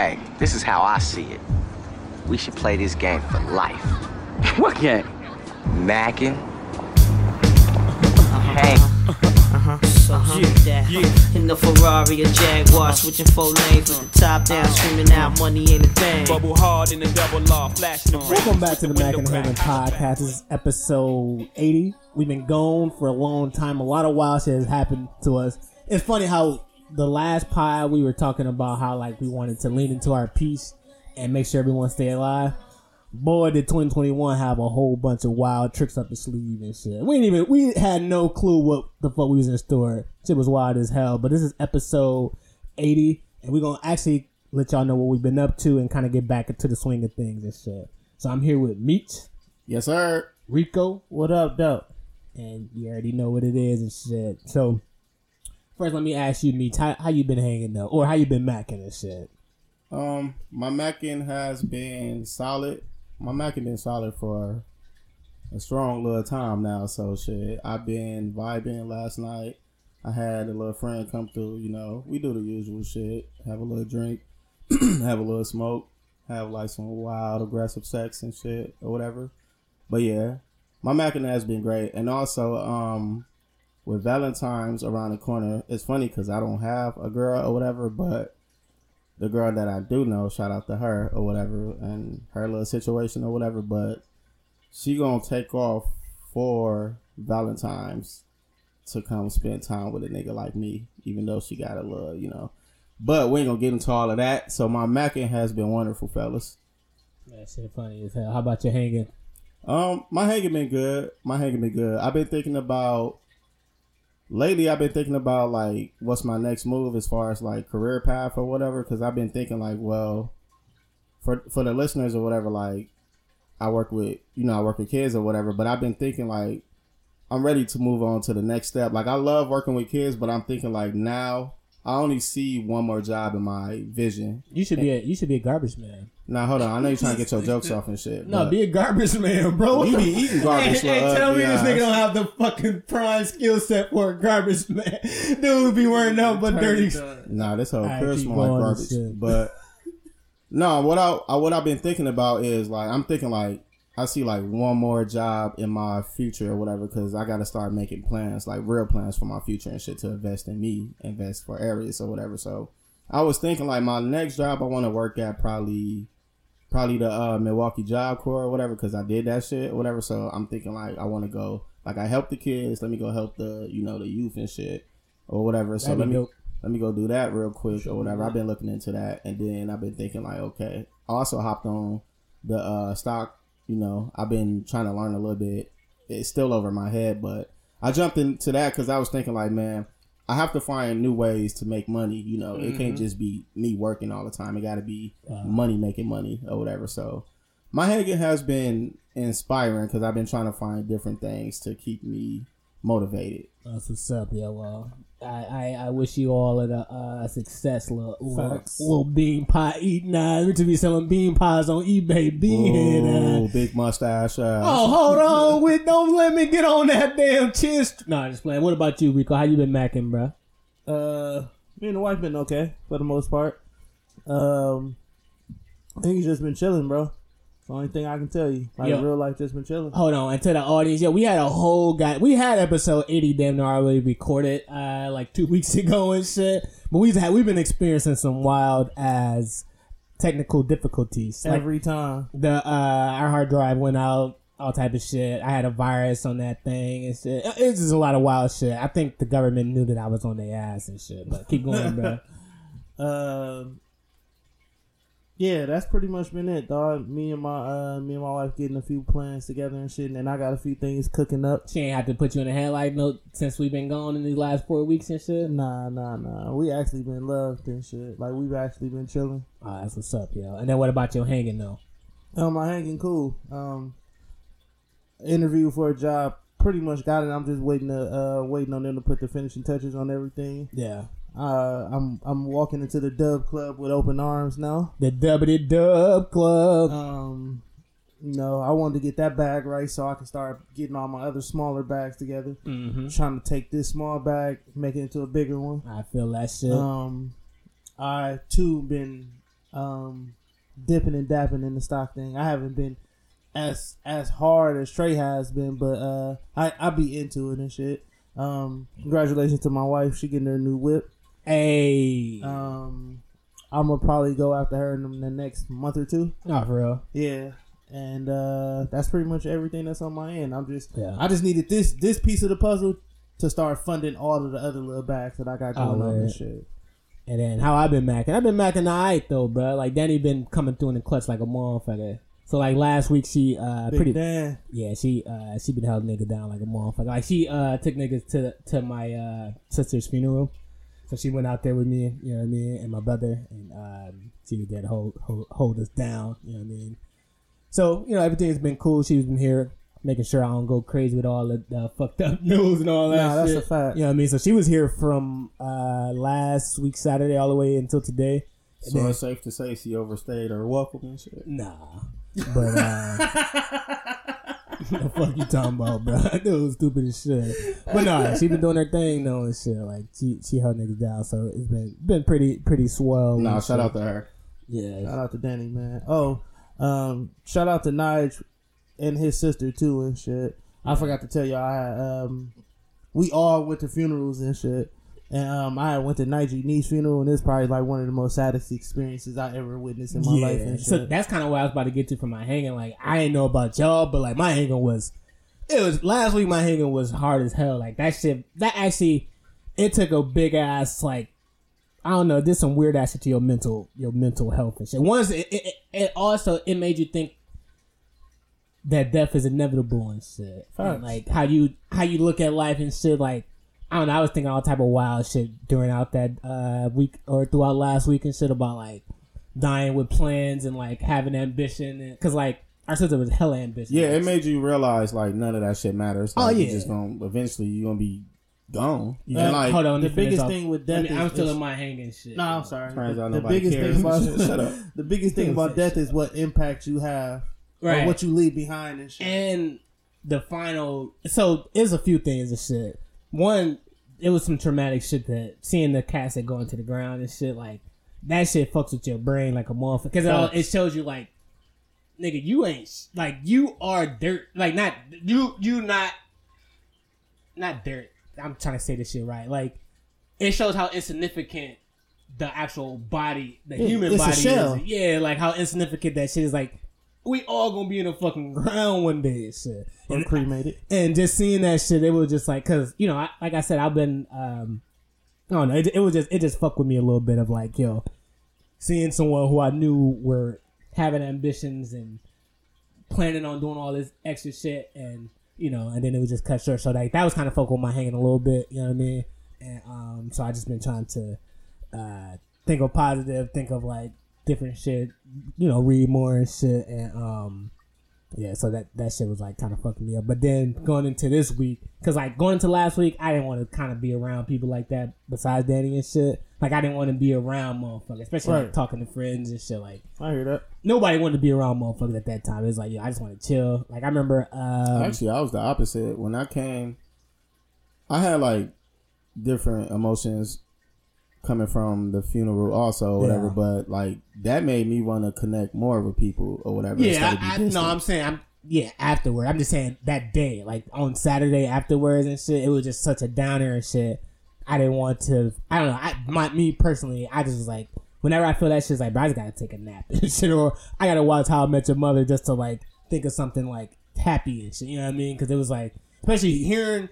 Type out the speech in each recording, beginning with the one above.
Hey, this is how I see it. We should play this game for life. What game? Mackin. Hey. Uh-huh. So shoot that. In the Ferrari or Jaguar, switching four lanes with the top down, screaming out money ain't a thing. Bubble hard in the double law, flashing the Welcome back to the Mac and Haven podcast. This is episode 80. We've been gone for a long time. A lot of wild shit has happened to us. It's funny how the last pod we were talking about how like we wanted to lean into our peace and make sure everyone stay alive. Boy, did 2021 have a whole bunch of wild tricks up the sleeve and shit. We didn't even we had no clue what the fuck we was in store. Shit was wild as hell. But this is episode 80, and we're gonna actually let y'all know what we've been up to and kind of get back into the swing of things and shit. So I'm here with Meech, Yes, sir. Rico, what up, dope? And you already know what it is and shit. So first, let me ask you, Meech, how, how you been hanging though, or how you been macking and shit? Um, my macking has been solid. My macking been solid for a strong little time now. So shit, I've been vibing last night. I had a little friend come through. You know, we do the usual shit. Have a little drink, have a little smoke, have like some wild aggressive sex and shit or whatever. But yeah, my macking has been great, and also um. With Valentine's around the corner, it's funny because I don't have a girl or whatever, but the girl that I do know, shout out to her or whatever, and her little situation or whatever, but she gonna take off for Valentine's to come spend time with a nigga like me, even though she got a little, you know. But we ain't gonna get into all of that. So my macking has been wonderful, fellas. That shit funny as hell. How about your hanging? Um, my hanging been good. My hanging been good. I've been thinking about lately. I've been thinking about like what's my next move as far as like career path or whatever. Because I've been thinking like, well, for for the listeners or whatever, like I work with you know I work with kids or whatever. But I've been thinking like I'm ready to move on to the next step. Like I love working with kids, but I'm thinking like now I only see one more job in my vision. You should be a you should be a garbage man. Now hold on, I know you're trying to get your jokes off and shit. No, be a garbage man, bro. You be eating garbage Hey, hey, tell me ugly this nigga eyes. don't have the fucking prime skill set for a garbage man. Dude be wearing nothing but dirty. Nah, this whole Alright, career smell like garbage. But no, what I, I what I've been thinking about is like I'm thinking like I see like one more job in my future or whatever because I got to start making plans like real plans for my future and shit to invest in me, invest for areas or whatever. So I was thinking like my next job I want to work at probably probably the uh, Milwaukee Job Corps or whatever because I did that shit or whatever. So I'm thinking like I want to go like I help the kids. Let me go help the you know the youth and shit or whatever. So That'd let me dope. let me go do that real quick or whatever. I've been looking into that, and then I've been thinking like, okay. I also hopped on the uh, stock. You know, I've been trying to learn a little bit. It's still over my head, but I jumped into that because I was thinking like, man, I have to find new ways to make money. You know, it can't mm-hmm. just be me working all the time. It got to be uh-huh. money making money or whatever. So my hanging has been inspiring because I've been trying to find different things to keep me motivated. That's what's up, yeah. Well, I, I, I wish you all of the uh, success, little little, Facts. little bean pie eating. Uh, we to be selling bean pies on eBay. Bean Uh, big mustache. Uh, oh, hold on, wait, don't let me get on that damn chest. Nah, just playing. What about you, Rico? How you been macking, bro? Uh, me and the wife been okay for the most part. Um, I think he's just been chilling, bro. The only thing I can tell you. Like Yeah. real life, just been chilling. Hold on, and to the audience, yeah, we had a whole guy. We had episode eighty damn near already recorded, uh, like two weeks ago and shit. But we've had we've been experiencing some wild as technical difficulties. Like Every time. the uh, our hard drive went out, all type of shit. I had a virus on that thing and shit. It's just a lot of wild shit. I think the government knew that I was on their ass and shit. But keep going, bro. Um, yeah, that's pretty much been it, dog. Me and my uh, me and my wife getting a few plans together and shit, and then I got a few things cooking up. She ain't have to put you in a headlight note since we've been gone in these last four weeks and shit. Nah, nah, nah. We actually been loved and shit. Like we've actually been chilling. Oh, that's what's up, yo. And then what about your hanging though? Um, my hanging cool. Um, interview for a job. Pretty much got it. I'm just waiting to uh waiting on them to put the finishing touches on everything. Yeah. Uh, I'm I'm walking into the Dub Club with open arms now. The W Dub Club. Um, you know, I wanted to get that bag right so I can start getting all my other smaller bags together. mm-hmm. Trying to take this small bag, make it into a bigger one. I feel that shit. Um, I too been um, dipping and dapping in the stock thing. I haven't been as as hard as Trey has been, but uh, I I be into it and shit. Um, congratulations to my wife. She getting her new whip. Hey, Um, I'm gonna probably go after her in the next month or two. not for real. Yeah, and uh, that's pretty much everything that's on my end. I'm just, Yeah. I just needed this this piece of the puzzle to start funding all of the other little bags that I got Oh, going on and shit. And then how I've been macking. I've been macking alright though, bro. Like Danny been coming through in the clutch like a motherfucker. So like last week she uh Big pretty Dan. yeah she uh she been held nigga down like a motherfucker. Like she uh took niggas to to my uh sister's funeral. So she went out there with me, you know what I mean, and my brother, and um, she was there to hold, hold hold us down, you know what I mean. So you know everything's been cool. She's been here making sure I don't go crazy with all the uh, fucked up news and all that. Nah, that's shit. a fact. You know what I mean? So she was here from uh last week Saturday all the way until today. And So then- it's safe to say she overstayed her welcome and shit. Nah. But uh the fuck you talking about, bro? That dude was stupid as shit. But nah, she been doing her thing though and shit. Like she she held niggas down, so it's been been pretty pretty swell. Nah, shout shit. out to her. Yeah. Shout out to Danny, man. Oh, um, shout out to Nige and his sister too and shit. I forgot to tell y'all. I um, we all went to funerals and shit. And um, I went to Nige niece's funeral, and it's probably like one of the most saddest experiences I ever witnessed in my yeah. life. And shit. So that's kind of what I was about to get to for my hanging. Like I didn't know about y'all, but like my hanging was, it was last week. My hanging was hard as hell. Like that shit. That actually, it took a big ass like. I don't know. Did some weird ass shit to your mental, your mental health and shit. Once it, it, it also it made you think that death is inevitable and shit. And, like how you how you look at life and shit. Like I don't know. I was thinking all type of wild shit during out that uh, week or throughout last week and shit about like dying with plans and like having ambition and because like our sister was hella ambitious. Yeah, it made you realize like none of that shit matters. Oh, Like, yeah. you just gonna eventually you gonna be gone. Yeah, And like hold on. the finish biggest off. thing with Let death me- I'm is- still is- in my hanging shit. No, I'm sorry. Turns The, out the biggest cares. thing about Shut up. the biggest thing about death is what impact you have, Right. or what you leave behind and shit. and the final so there's a few things of shit one it was some traumatic shit that seeing the casket going to the ground and shit like that shit fucks with your brain like a motherfucker. Because it, it shows you like nigga you ain't like you are dirt like not you you not not dirt. I'm trying to say this shit right. Like it shows how insignificant the actual body the Yeah, human body is. yeah like how insignificant that shit is. Like we all gonna be in the fucking ground one day and shit and, cremated. and just seeing that shit, it was just like, cause you know, I, like I said, I've been, um, I don't know, it, it was just, it just fucked with me a little bit of like, yo, seeing someone who I knew were having ambitions and planning on doing all this extra shit, and you know, and then it was just cut short. So like that was kind of fuck with my hanging a little bit, you know what I mean? And um, so I just been trying to uh think of positive, think of like different shit, you know, read more and shit, and um. Yeah, so that that shit was like kind of fucking me up. But then going into this week, because like going into last week, I didn't want to kind of be around people like that besides Danny and shit. Like I didn't want to be around motherfuckers, especially like talking to friends and shit. Like I hear that. nobody wanted to be around motherfuckers at that time. It was like, yeah, I just want to chill. Like I remember, um, Actually, I was the opposite. When I came, I had like different emotions coming from the funeral, also, or whatever. Yeah. But like that made me want to connect more with people or whatever. yeah, instead of be I, I, no, I'm saying I'm yeah afterward. I'm just saying that day, like on Saturday afterwards and shit. It was just such a downer and shit. I didn't want to. I don't know. I my me personally, I just was like, whenever I feel that shit's like, bro, I just gotta take a nap and shit, or I gotta watch How I Met Your Mother just to like think of something like happy and shit. You know what I mean? Because it was like, especially hearing.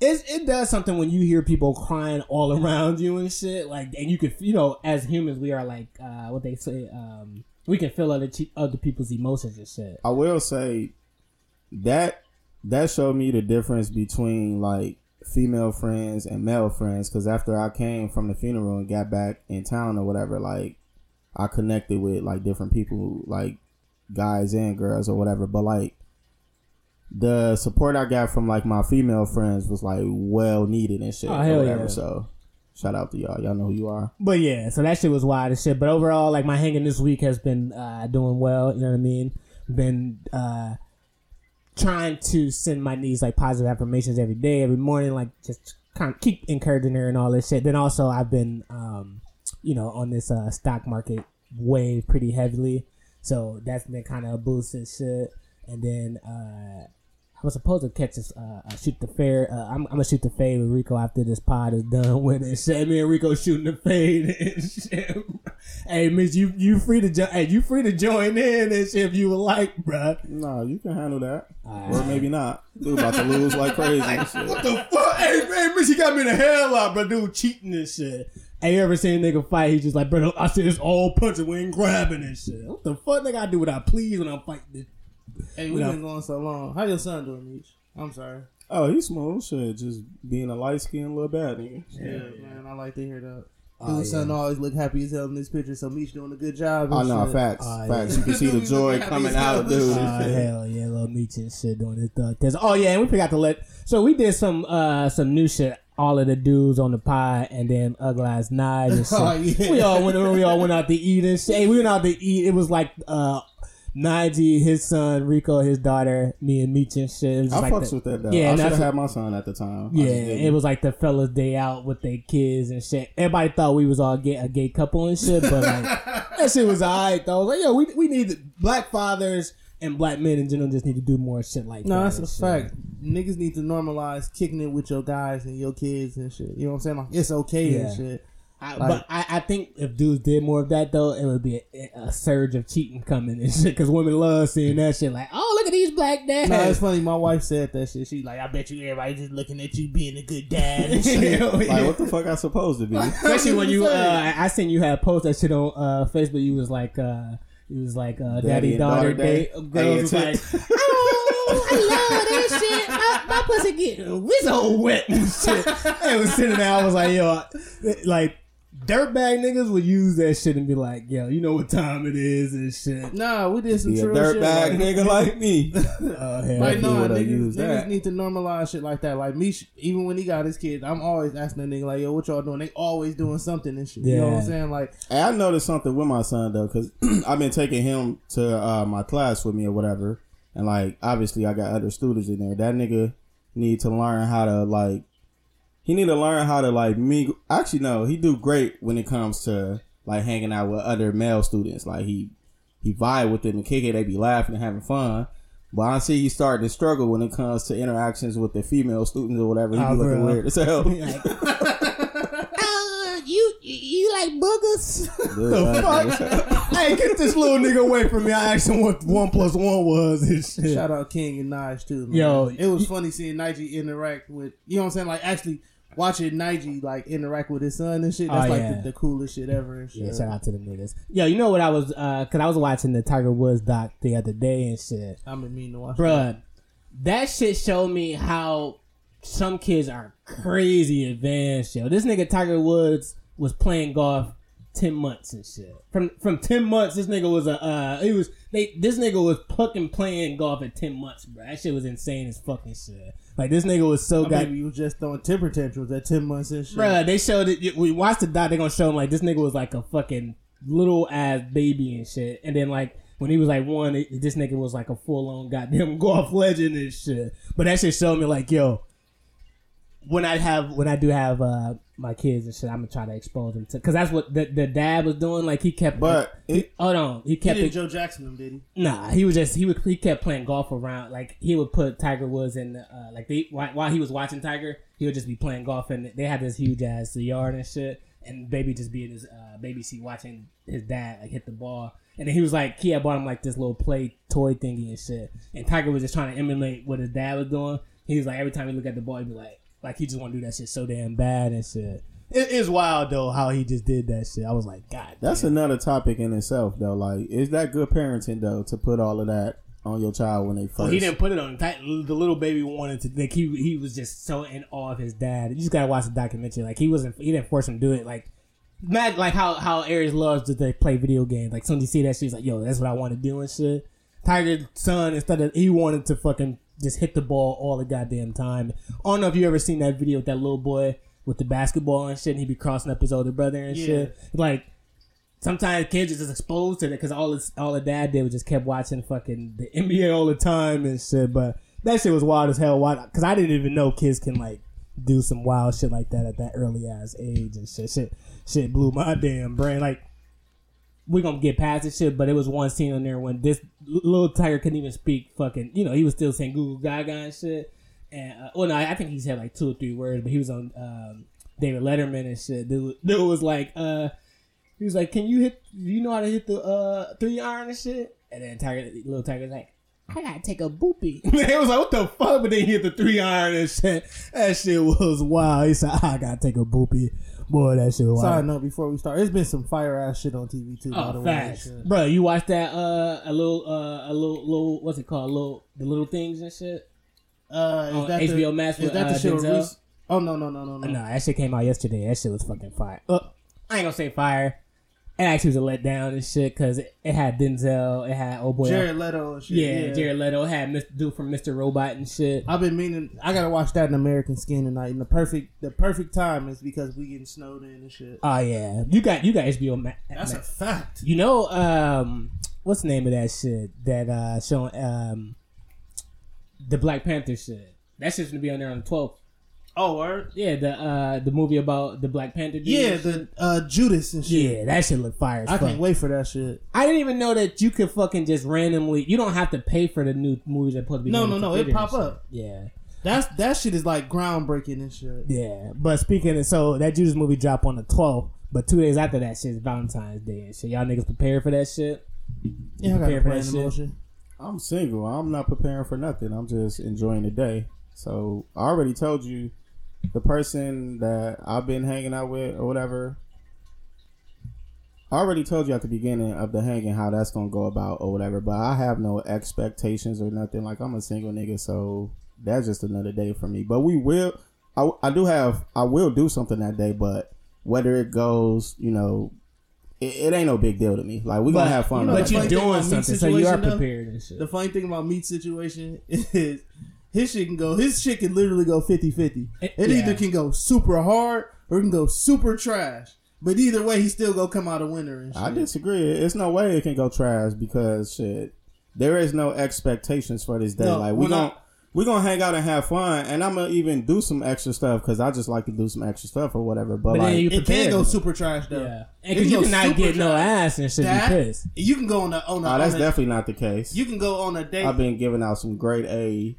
It, it does something when you hear people crying all around you and shit like and you could you know as humans we are like uh what they say um we can feel other che- other people's emotions and shit I will say that that showed me the difference between like female friends and male friends because after I came from the funeral and got back in town or whatever, like I connected with like different people, like guys and girls or whatever. But like the support I got from like my female friends was like well needed and shit Oh, hell whatever. yeah. So shout out to y'all. Y'all know who you are. But yeah, so that shit was wild as shit. But overall, like my hanging this week has been uh, doing well. You know what I mean? Been uh, trying to send my niece like positive affirmations every day, every morning, like just kind of keep encouraging her and all this shit. Then also I've been, um, you know, on this uh, stock market wave pretty heavily. So that's been kind of a boost and shit. And then uh, I was supposed to catch this, uh, uh, shoot the fair. Uh, I'm, I'm gonna shoot the fade with Rico after this pod is done with it. Shit, me and Rico shooting the fade and shit. hey, Mitch, you you free to jo- hey, you free to join in and shit if you would like, bruh. No, you can handle that, Alright. or maybe not. Dude, about to lose like crazy. What the fuck? Hey, man, Mitch, he got me in the headlock, bro. Dude, cheating and shit. Hey, you ever seen a nigga fight? He just like, bro, I said it's all punching, we ain't grabbing and shit. What the fuck nigga I do what I please when I'm fighting this? Hey, we've been going so long. How your son doing, Meech? I'm sorry. Oh, he's smooth. Shit, just being a light skinned little bad nigga. Yeah, man, I like to hear that. Oh, His son always look happy as hell in this picture, so Meech doing a good job. Oh and no, shit. facts, Oh, facts. yeah. You can see the joy coming out, dude. Oh hell yeah, little Meech and shit doing his thug test. Oh yeah, and we forgot to let. So we did some uh some new shit. All of the dudes on the pod, and then Ugly Eyes Knives and shit. Oh, yeah. We all went. We all went out to eat and shit. Hey, we went out to eat. It was like uh, Najee, his son, Rico, his daughter, me and Meech and shit. It was I like fucks the- with that though. Yeah, I should have had my son at the time. Yeah, it was like the fellas day out with their kids and shit. Everybody thought we was all gay, a gay couple and shit, but like that shit was alright though. I was like, yo, we we need black fathers and black men in general just need to do more shit like No, that. that's a shit. fact. Niggas need to normalize kicking it with your guys and your kids and shit. You know what I'm saying? Like it's okay Yeah. and shit. I, Like- but I, I think if dudes did more of that though, it would be a, a surge of cheating coming and shit. Because women love seeing that shit. Like, oh, look at these black dads. No, it's funny. My wife said that shit. She's like, I bet you everybody just looking at you being a good dad and shit. like, what the fuck I supposed to be? Especially when you, I'm uh, I seen you had post that shit on uh, Facebook. You was like, uh, you was like, uh, daddy, daddy daughter, daughter date. day. Girls Hey, was like, oh, I love that shit. My, my pussy get whizzle wet and shit. I was sitting there. I was like, yo, like. Dirtbag niggas would use that shit and be like, yo, you know what time it is and shit. Nah, we did some Be true shit. dirtbag like- nigga like me. Uh, hell. Like Definitely no, would've niggas, niggas need to normalize shit like that. Like me, even when he got his kids, I'm always asking that nigga like, "Yo, what y'all doing?" They always doing something and shit. You know what Yeah. I'm saying? Like, Hey, I noticed something with my son though, because I've been taking him to uh, my class with me or whatever, and like obviously I got other students in there. That nigga need to learn how to like. He need to learn how to like mingle. Actually, no, he do great when it comes to like hanging out with other male students. Like he he vibe with them and kick it. They be laughing and having fun. But I see he starting to struggle when it comes to interactions with the female students or whatever. He Oh, be looking bro. weird as hell. uh, you you like boogers? Dude, The fuck? hey, get this little nigga away from me. I asked him what one plus one was and shit. shout out King and Nige too. Man. Yo, it was funny seeing Nige interact with. You know what I'm saying? Like actually watching Nige like interact with his son and shit. That's Oh, like yeah. the, the coolest shit ever. And shit. Yeah, shout out to the niggas. Yo, you know what I was? uh Cause I was watching the Tiger Woods doc the other day and shit. I'm in mean to watch. that. That shit showed me how some kids are crazy advanced. Yo, this nigga Tiger Woods was playing golf ten months and shit. From from ten months, this nigga was a uh, he was they this nigga was fucking playing golf at ten months, bro. That shit was insane as fucking shit. Like this nigga was so got. baby was just throwing temper tantrums at ten months and shit. Bruh, they showed it. We watched the doc. They gonna show him like this nigga was like a fucking little ass baby and shit. And then like when he was like one, it- this nigga was like a full on goddamn golf legend and shit. But that shit showed me like, yo, when I have when I do have uh my kids and shit, I'm gonna try to expose them to because that's what the, the dad was doing. Like he kept, But it, hold on, he He kept did it, Joe Jackson did he? Nah, he was just he would he kept playing golf around. Like he would put Tiger Woods in the, uh, like they while, while he was watching Tiger, he would just be playing golf and they had this huge ass yard and shit. And baby just be in his uh, baby seat watching his dad like hit the ball. And then he was like he had bought him like this little play toy thingy and shit. And Tiger was just trying to emulate what his dad was doing. He was like every time he look at the ball, he'd be like like he just want to do that shit so damn bad and shit. It is wild though how he just did that shit. I was like, God, That's damn. another topic in itself, though. Like, is that good parenting, though, to put all of that on your child when they first? Well, he didn't put it on. Ti- The little baby wanted to. Like he he was just so in awe of his dad. You just gotta watch the documentary. Like he wasn't. He didn't force him to do it. Like mad. Like how how Aries loves to they play video games. Like soon as you see that, she's like, "Yo, that's what I want to do and shit." Tiger's son instead of he wanted to fucking just hit the ball all the goddamn time. I don't know if you ever seen that video with that little boy with the basketball and shit. and He be crossing up his older brother and Yeah. shit. Like sometimes kids are just exposed to it because all his all the dad did was just kept watching fucking the NBA all the time and shit. But that shit was wild as hell. Why? Because I didn't even know kids can like do some wild shit like that at that early ass age and shit. Shit, shit blew my damn brain. Like we gonna get past this shit, but it was one scene on there when this little tiger couldn't even speak. Fucking, you know, he was still saying Google Gaga and shit. And uh, well, no, I think he said like two or three words, but he was on um, David Letterman and shit. Dude, dude was like, uh, he was like, "Can you hit? Do you know how to hit the uh, three iron and shit?" And then Tiger, little Tiger's like. I gotta take a boopy. it was like, what the fuck? But then he hit the three iron and shit. That shit was wild. He said, I gotta take a boopy. Boy, that shit was Side wild. note before we start, there's been some fire ass shit on TV too. by the Oh, way, facts, and bro. You watched that? Uh, a little, uh, a little, little. What's it called? Little, the little things and shit. Uh, is On that HBO the, Max Is with, that the uh, shit with Denzel? Reese? Oh no no no no no. No, that shit came out yesterday. That shit was fucking fire. Uh, I ain't gonna say fire. It actually was a letdown and shit because it, it had Denzel, it had oh boy, Jared Leto and shit. yeah, Jared Leto, had Mr. Dude from Mr. Robot and shit. I've been meaning. I gotta watch that in American Skin tonight. And the perfect, the perfect time is because we getting snowed in and shit. Oh yeah, you got you got HBO Max. That's a fact. You know, um, what's the name of that shit that uh showing um the Black Panther shit? That shit's gonna be on there on the twelfth. Oh, word. Yeah, the uh the movie about the Black Panther. dude Yeah, the uh, Judas and shit. shit. yeah, that shit look fire. As I fuck. can't wait for that shit. I didn't even know that you could fucking just randomly. You don't have to pay for the new movies that supposed to be. No, no, no, it pop up. Yeah, That's that shit is like groundbreaking and shit. yeah. But speaking of, so that Judas movie dropped on the twelfth, but two days after that shit is Valentine's Day and shit. Y'all niggas prepared for that shit? Yeah, I got Prepare for that shit. emotion. I'm single. I'm not preparing for nothing. I'm just enjoying the day. So I already told you the person that I've been hanging out with or whatever. I already told you at the beginning of the hanging how that's gonna go about or whatever, but I have no expectations or nothing. Like I'm a single nigga, so that's just another day for me. But we will. I, I do have. I will do something that day, but whether it goes, you know, it, it ain't no big deal to me. Like we gonna have fun. you know But you're doing something, so you are though? prepared and shit. The funny thing about meat situation is his shit can go his shit can literally go 50-50. It yeah. either can go super hard or it can go super trash. But either way, he still go come out a winner and shit. I disagree. It's no way it can go trash because shit, there is no expectations for this day. No, like we when I- gonna we gonna hang out and have fun, and I'm gonna even do some extra stuff because I just like to do some extra stuff or whatever. But, But then like, you It can prepared. go super trash though. yeah, because you go cannot super get no ass and shit. That Be pissed. you can go on a on a. oh, that's on a- definitely not the case. You can go on a date. I've been giving out some great A.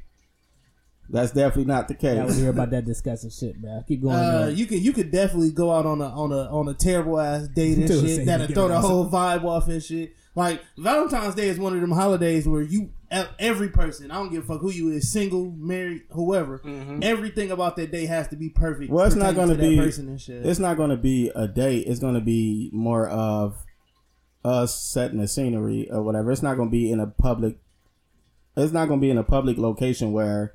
That's definitely not the case. I want to hear about that disgusting shit, bro. Keep going. Uh, you can you could definitely go out on a on a on a terrible ass date and Dude, shit that'll throw the whole vibe off and shit. Like Valentine's Day is one of them holidays where you every person I don't give a fuck who you is single married whoever Mm-hmm. everything about that day has to be perfect. Well, it's not gonna to be- person and shit. It's not gonna be a date. It's gonna be more of us setting the scenery or whatever. It's not gonna be in a public. It's not gonna be in a public location where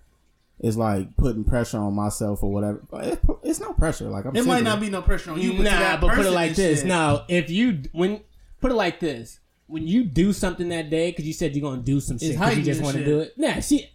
it's like putting pressure on myself or whatever. But It's, it's no pressure. Like I'm. it might single. not be no pressure on you. but nah, but put it like this. shit. Now, if you when put it like this, when you do something that day, because you said you're gonna do some shit, because you just want to do it. Nah, she,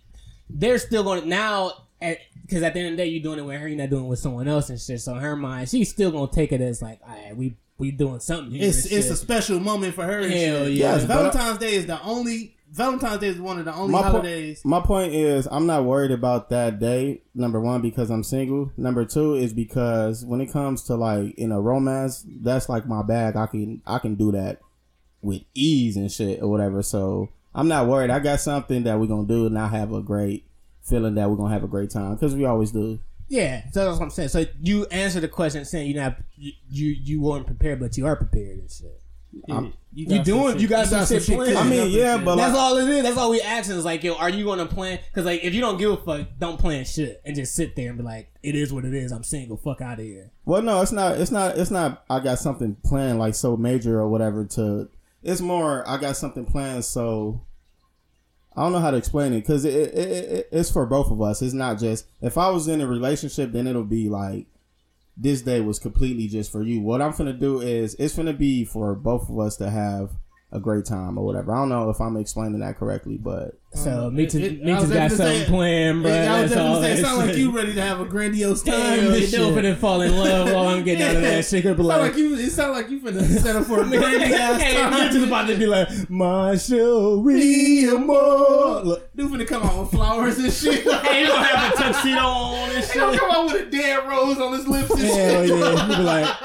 they're still going to now. Because at the end of the day, you're doing it with her, you're not doing it with someone else and shit. So in her mind, she's still gonna take it as like, all right, we we doing something. Here It's it's shit. a special moment for her. And Hell shit. yeah. Yes, Valentine's Day is the only. Valentine's Day is one of the only My, po- holidays. my point is, I'm not worried about that day. Number one, because I'm single. Number two is because when it comes to like in a romance, that's like my bag. I can I can do that with ease and shit or whatever. So I'm not worried. I got something that we're gonna do, and I have a great feeling that we're gonna have a great time because we always do. Yeah, so that's what I'm saying. So you answer the question saying you're not you, you weren't prepared, but you are prepared and shit. I'm- You got doing? shit- You got some shit planned. I mean, up yeah, shit. but That's like, all it is. That's all we asking is like, yo, are you gonna plan? Because like, if you don't give a fuck, don't plan shit and just sit there and be like, it is what it is. I'm single. Fuck out of here. Well, no, it's not. It's not. It's not. I got something planned like so major or whatever. To it's more. I got something planned so. I don't know how to explain it because it, it, it it's for both of us. It's not just if I was in a relationship, then it'll be like this day was completely just for you. What I'm gonna do is it's gonna be for both of us to have a great time or whatever. I don't know if I'm explaining that correctly, but So uh, me it- Me I was too got something saying- planned, bro. Yeah, I was That's all. saying, it that sound like you ready to have a grandiose time. Damn, you dope and fall in love while I'm getting out of that shit. Could be Sound like, like you. It sound like you finna set up for a grandiose hey, time. I'm just about to be like, my Cherie Amour. Look, Dude finna come out with flowers and shit. hey, you gonna have a tuxedo on and He shit. gonna come out with a dead rose on his lips and Hell shit. yeah. You be like,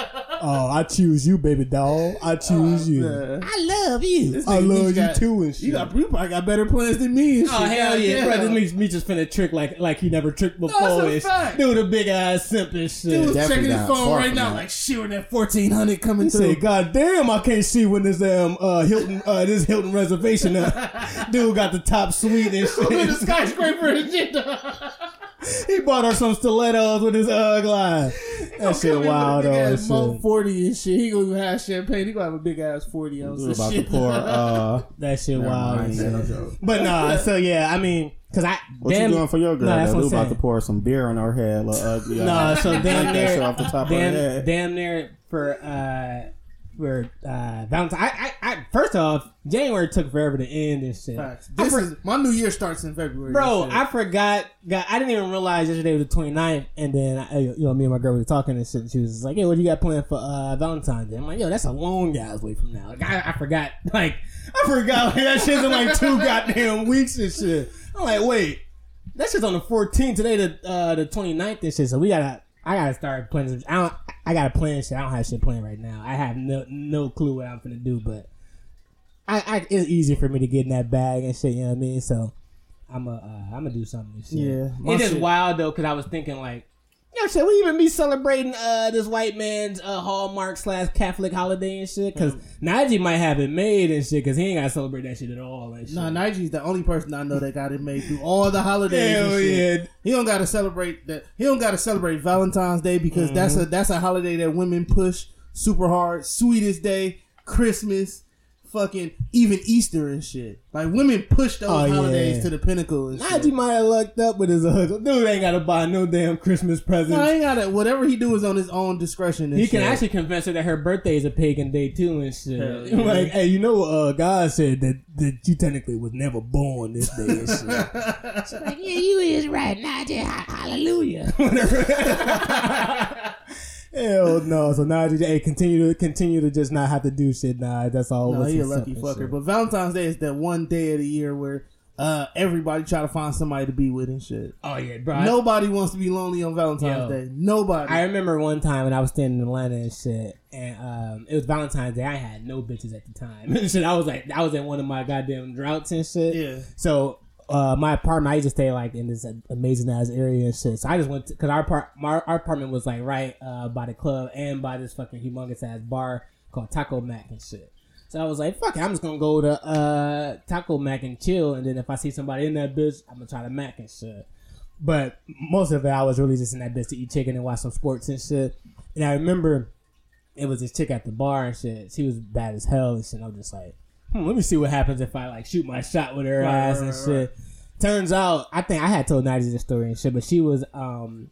oh, I choose you, baby doll. I oh, choose you. man. I love you. I love you got- too and shit. You got you probably got better plans than me. And Oh shit. hell yeah, Goddamn. bro! This me, me just finna trick like like he never tricked before. That's a fact. Dude, a big ass simp and shit. Dude was Definitely checking his not. phone Far right from now, that. like shit when that fourteen hundred coming He through. said, "God damn, I can't see when this um uh Hilton uh this Hilton reservation uh, dude got the top suite and With the shit. skyscraper and shit. He bought her some stilettos with his glide. That shit wild though. and Mo shit. forty and shit. He gonna have champagne. He gonna have a big ass forty ounce. We of were about to shit. pour. Uh, That shit never wild. mind, and ain't no shit. joke. But nah, so yeah, I mean, cause I What damn, you doing for your girl? No, that's what we I'm about to pour some beer on her head, little ugly. No, so damn near, off the top of her damn, head. damn near for uh for uh Valentine. I, I, I first off, January took forever to end and shit. Facts. This for- is my new year starts in February. Bro. I forgot. God, I didn't even realize yesterday was the 29th, and then I, you know me and my girl were talking and shit. And she was like, "Hey, what you got planned for uh, Valentine's Day?" I'm like, "Yo, that's a long ass way from now." Like, I, I forgot. Like, I forgot like, that shit's in like two goddamn weeks and shit. I'm like, wait, that shit's on the 14th today, the uh, the 29th and shit. So we gotta, I gotta start planning. I don't, I gotta plan shit. I don't have shit planned right now. I have no no clue what I'm gonna do, but I, I it's easy for me to get in that bag and shit. You know what I mean? So. I'm a, uh, I'm gonna do something. This year. Yeah, it is shit- wild though, because I was thinking like, yo, should we even be celebrating uh this white man's uh, Hallmark slash Catholic holiday and shit? Because Najee might have it made and shit, because he ain't gotta celebrate that shit at all. And shit. Nah, Nigel's the only person I know that got it made through all the holidays. Hell yeah. He don't got to celebrate that. He don't got to celebrate Valentine's Day because that's Mm-hmm. a that's a holiday that women push super hard. Sweetest Day, Christmas, fucking even Easter and shit. Like women push those Oh, yeah. holidays to the pinnacle and Najee shit. might have lucked up with his hustle. Dude ain't gotta buy no damn Christmas presents. No, I ain't gotta. Whatever he do is on his own discretion. And he can actually convince her that her birthday is a pagan day too and shit. Hell yeah. Like, hey, you know, uh, God said that that you technically was never born this day and shit. She's like, yeah, you is right, Najee. Ha- Hallelujah. Hell no. So Najee, hey, continue to continue to just not have to do shit. Nah, that's all. No, he a lucky fucker. shit. But Valentine's Day is that one day of the year where uh, everybody try to find somebody to be with and shit. oh yeah, bro. I- Nobody wants to be lonely on Valentine's Yo. Day. Nobody. I remember one time when I was standing in Atlanta and shit, and um, it was Valentine's Day. I had no bitches at the time. and shit, I was like, I was in one of my goddamn droughts and shit. Yeah. So uh, my apartment, I used to stay like in this amazing ass area and shit. So I just went because our part, my, our apartment was like right uh, by the club and by this fucking humongous ass bar called Taco Mac and shit. So I was like, fuck it, I'm just gonna go to uh, Taco Mac and chill, and then if I see somebody in that bitch, I'm gonna try to Mac and shit. But most of it, I was really just in that bitch to eat chicken and watch some sports and shit. And I remember it was this chick at the bar and shit. She was bad as hell and shit. I was just like, hmm, let me see what happens if I like shoot my shot with her Right, ass right, and right, shit. Turns out, I think I had told Nadia this story and shit, but she was um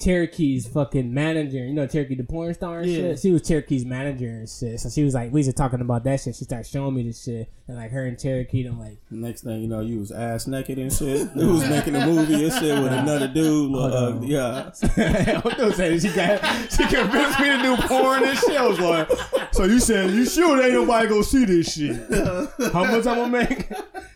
Cherokee's fucking manager. You know Cherokee the porn star and Yeah. shit. She was Cherokee's manager and shit. So she was like, we was talking about that shit. She started showing me this shit, and like her and Cherokee, I'm like, Next thing you know, you was ass naked and shit. You was making a movie and shit with another dude. little Hold uh, on. ugly. Yeah. Don't say she got she convinced me to do porn and shit. I was like, so you said you sure ain't nobody gonna see this shit? How much I'm gonna make?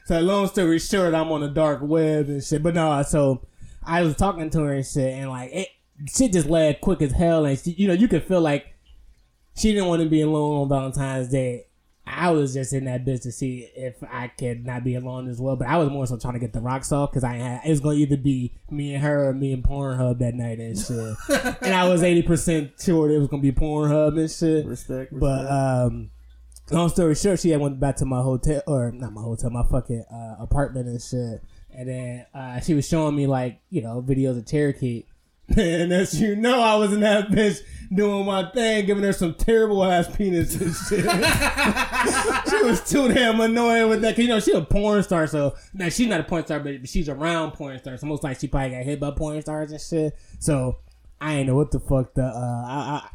So long story short, I'm on the dark web and shit. But no, so I was talking to her and shit, and like it, shit just led quick as hell, and she, you know you could feel like she didn't want to be alone on Valentine's Day. I was just in that bitch to see if I could not be alone as well. But I was more so trying to get the rocks off because I had it was gonna either be me and her or me and Pornhub that night and shit. and I was eighty percent sure it was gonna be Pornhub and shit. respect, respect. But um, long story short, she had went back to my hotel or not my hotel, my fucking uh, apartment and shit. And then uh, she was showing me like you know videos of Cherokee. And as you know, I was in that bitch doing my thing, giving her some terrible ass penis and shit. she was too damn annoying with that. Cause you know she a porn star, so now she's not a porn star, but she's around porn stars. So most like she probably got hit by porn stars and shit. So I ain't know what the fuck the uh, I, I,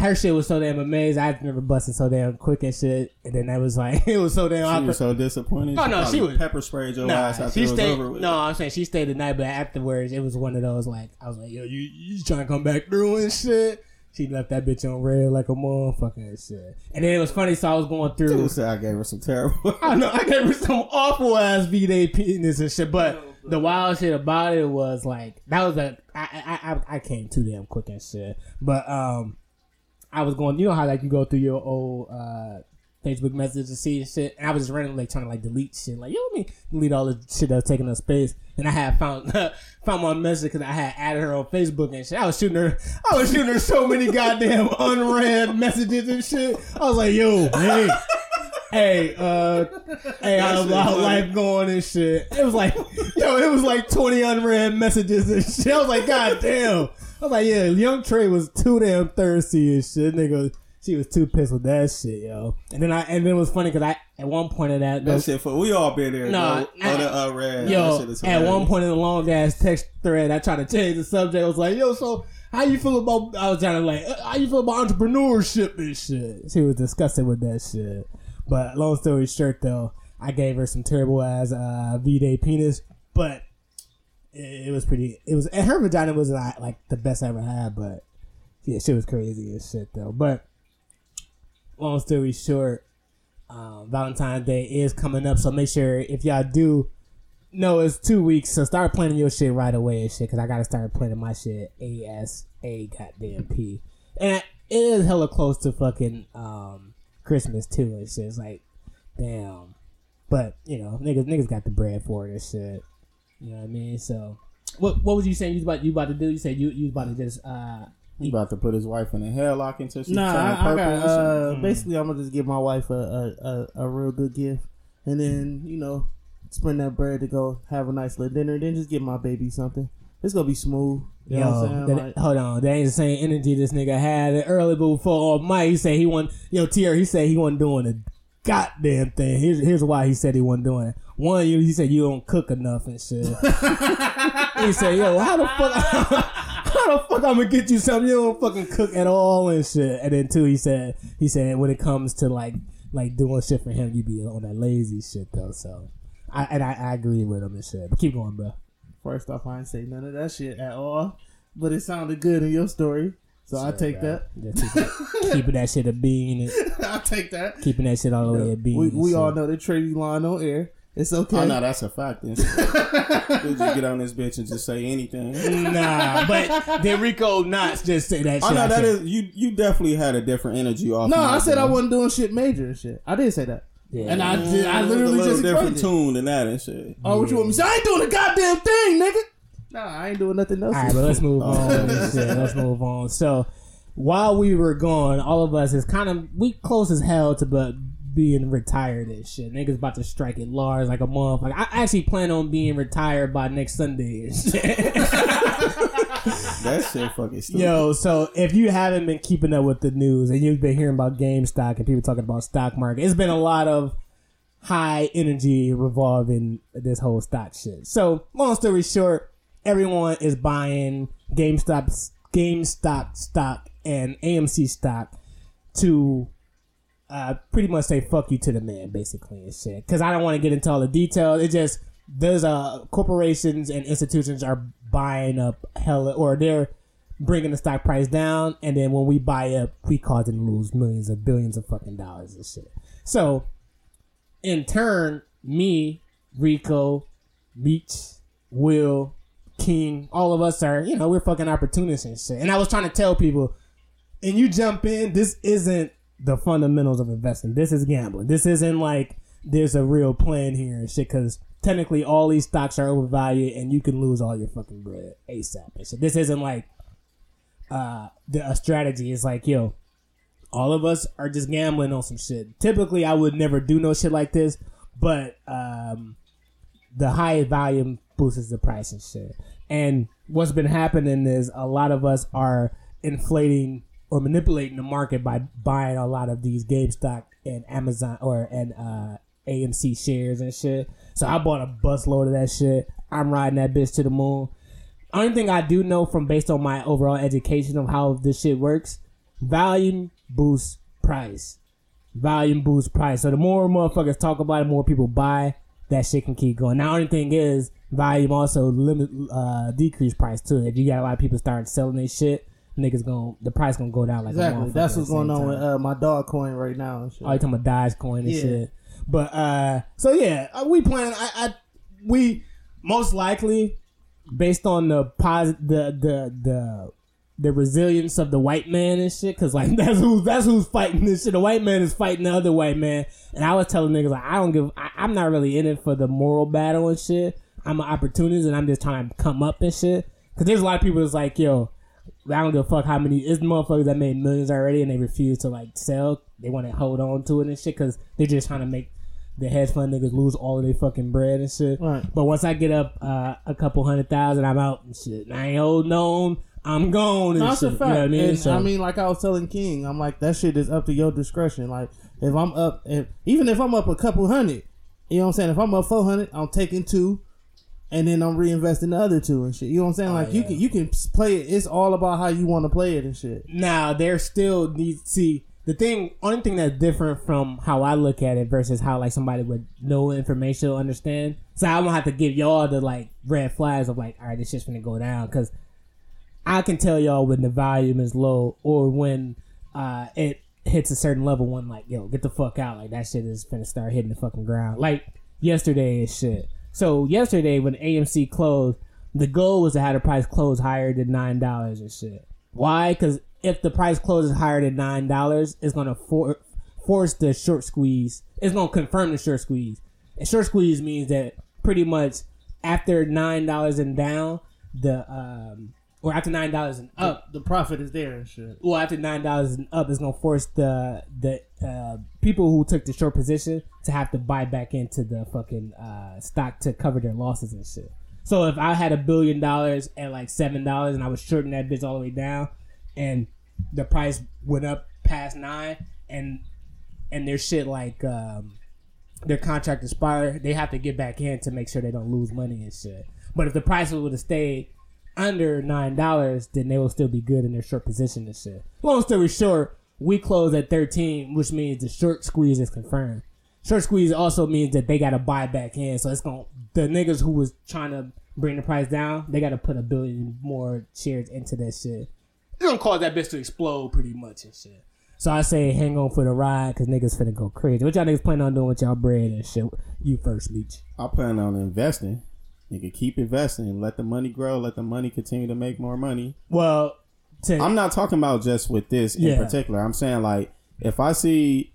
her shit was so damn amazed. I've never busted so damn quick and shit. And then that was like it was so damn. She awkward. was so disappointed. Oh, no, she probably was- pepper sprayed your Nah, ass after she it was stayed. over with. No, I'm saying she stayed the night, but afterwards it was one of those like I was like, yo, you you trying to come back through and shit. She left that bitch on red like a motherfucker and shit. And then it was funny, so I was going through. Dude said I gave her some terrible. I know I gave her some awful ass V Day penis and shit, but the wild shit about it was like that was a I I I, I came too damn quick and shit. But um, I was going. You know how like you go through your old uh, Facebook messages and see shit, and I was just randomly like trying to like delete shit. Like, yo, let me delete all the shit that was taking up space. And I had found found my message because I had added her on Facebook and shit. I was shooting her. I was shooting her so many goddamn unread messages and shit. I was like, yo, hey. Hey, uh, hey, how's funny. life going and shit? It was like, yo, it was like 20 unread messages and shit. I was like, god damn. I was like, yeah, young Trey was too damn thirsty and shit. Nigga, she was too pissed with that shit, yo. And then I, and then it was funny because I, at one point of that, That shit for we all been there. Nah, No, the uh, red. yo, at one point in the long ass text thread, I tried to change the subject. I was like, yo, so how you feel about, I was trying to like, uh, how you feel about entrepreneurship and shit? She was disgusted with that shit. But long story short, though, I gave her some terrible ass uh, V-Day penis, but it, was pretty, it was, and her vagina was not like the best I ever had, but yeah, she was crazy as shit though. But long story short, um, Valentine's Day is coming up, so make sure if y'all do no, it's two weeks, so start planning your shit right away and shit, because I gotta start planning my shit ASA goddamn P. And it is hella close to fucking um, Christmas too and shit. It's like, damn. But, you know, niggas niggas got the bread for it and shit. You know what I mean? So, what what was you saying you was about, you about to do? You said you, you was about to just, uh, He about to put his wife in a headlock until she Nah, turn I, I purple. got, uh, Mm. basically, I'm gonna just give my wife a, a, a, a real good gift, and then you know, spend that bread to go have a nice little dinner, then just give my baby something. It's gonna be smooth. You know what I'm Yo, saying? that, Like, hold on, that ain't the same energy this nigga had early before Mike. He said he wasn't, yo, Tier, he said he wasn't doing a goddamn thing. Here's, here's why he said he wasn't doing it. One, you, he said you don't cook enough and shit. he said, yo, how the fuck, how the fuck I'm gonna get you something you don't fucking cook at all and shit. And then two, he said, he said when it comes to like, like doing shit for him, you be on that lazy shit though. So, I, and I, I agree with him and shit. But keep going, bro. first off, I ain't say none of that shit at all, but it sounded good in your story, so I take that. Just keep- keeping that shit a bean. And, I take that. keeping that shit all the way a bean. We, we all know the trading line on air. It's okay. Oh no, that's a fact. Then. we just get on this bitch and just say anything. Nah, but then Rico Knots just say that Oh shit. no, I that said. is you. You definitely had a different energy off. no, I said I wasn't doing shit major and shit. I did say that, Yeah. and I did. I literally a little just different it. tune than that and shit. Oh, what you want me to say? I ain't doing a goddamn thing, nigga. Nah, I ain't doing nothing else. All right, but let's move on. and shit. Let's move on. So, while we were gone, all of us is kind of we close as hell to but being retired and shit. Niggas about to strike at large like a month. Like I actually plan on being retired by next Sunday and shit. That shit fucking stupid. Yo, so if you haven't been keeping up with the news and you've been hearing about GameStop and people talking about stock market, it's been a lot of high energy revolving this whole stock shit. So, long story short, everyone is buying GameStop, GameStop stock and AMC stock to uh, pretty much say fuck you to the man, basically, and shit. Because I don't want to get into all the details. It just there's uh corporations and institutions are buying up hella or they're bringing the stock price down, and then when we buy up, we cause to lose millions of billions of fucking dollars and shit. So, in turn, me, Rico, Beach, Will, King, all of us are, you know, we're fucking opportunists and shit. And I was trying to tell people, and you jump in, this isn't the fundamentals of investing. This is gambling. This isn't like there's a real plan here and shit, because technically all these stocks are overvalued and you can lose all your fucking bread ASAP and shit. This isn't like uh, the a strategy. It's like, yo, all of us are just gambling on some shit. Typically, I would never do no shit like this, but um, the high volume boosts the price and shit. And what's been happening is a lot of us are inflating or manipulating the market by buying a lot of these GameStop and Amazon or and uh, AMC shares and shit. So I bought a busload of that shit. I'm riding that bitch to the moon. Only thing I do know from based on my overall education of how this shit works, volume boosts price. Volume boosts price. So the more motherfuckers talk about it, more people buy. That shit can keep going. Now, only thing is, volume also limit uh decrease price too. If you got a lot of people starting selling their shit, niggas gonna the price gonna go down like Exactly. That's what's going on time. with uh, my dog coin right now and shit. Oh, you talking about Dogecoin and Yeah. shit. But uh so yeah, uh, we plan I, I we most likely based on the pos the the the the resilience of the white man and shit. Cause like that's who's that's who's fighting this shit. The white man is fighting the other white man. And I was telling niggas like I don't give. I, I'm not really in it for the moral battle and shit. I'm an opportunist and I'm just trying to come up and shit. Cause there's a lot of people that's like, yo, I don't give a fuck how many. It's motherfuckers that made millions already and they refuse to like sell. They want to hold on to it and shit because they're just trying to make the hedge fund niggas lose all of their fucking bread and shit. Right. But once I get up uh, a couple hundred thousand, I'm out and shit. And I ain't holding on. I'm gone and That's shit. a fact. You know I mean? So- I mean, like I was telling King, I'm like that shit is up to your discretion. Like if I'm up, if even if I'm up a couple hundred, you know what I'm saying. If I'm up four hundred, I'm taking two, and then I'm reinvesting the other two and shit. You know what I'm saying? Oh, like you yeah. can you can play it. It's all about how you want to play it and shit. now there still needs see the thing only thing that's different from how I look at it versus how like somebody with no information will understand. So I won't have to give y'all the like red flags of like, all right, this shit's gonna go down because I can tell y'all when the volume is low or when uh it hits a certain level when like, yo, get the fuck out. Like that shit is gonna start hitting the fucking ground. Like yesterday and shit. So yesterday when AMC closed, the goal was to have the price close higher than nine dollars and shit. Why? Because if the price closes higher than nine dollars, it's gonna for- force the short squeeze. It's gonna confirm the short squeeze. And short squeeze means that pretty much after nine dollars and down, the um or after nine dollars and up, The profit is there and shit. well after nine dollars and up, it's gonna force the the uh, people who took the short position to have to buy back into the fucking uh, stock to cover their losses and shit. So if I had a billion dollars at like seven dollars and I was shorting that bitch all the way down, and the price went up past nine, and and their shit like um, their contract expired, they have to get back in to make sure they don't lose money and shit. But if the price would have stayed under nine dollars, then they will still be good in their short position and shit. Long story short, we close at thirteen, which means the short squeeze is confirmed. Short squeeze also means that they got to buy back in, so it's going the niggas who was trying to bring the price down, they got to put a billion more shares into that shit. It's gonna cause that bitch to explode pretty much and shit. So I say hang on for the ride because niggas finna go crazy. What y'all niggas plan on doing with y'all bread and shit? You first, Leech. I plan on investing. Nigga, keep investing. Let the money grow. Let the money continue to make more money. Well, to, I'm not talking about just with this in particular. I'm saying like if I see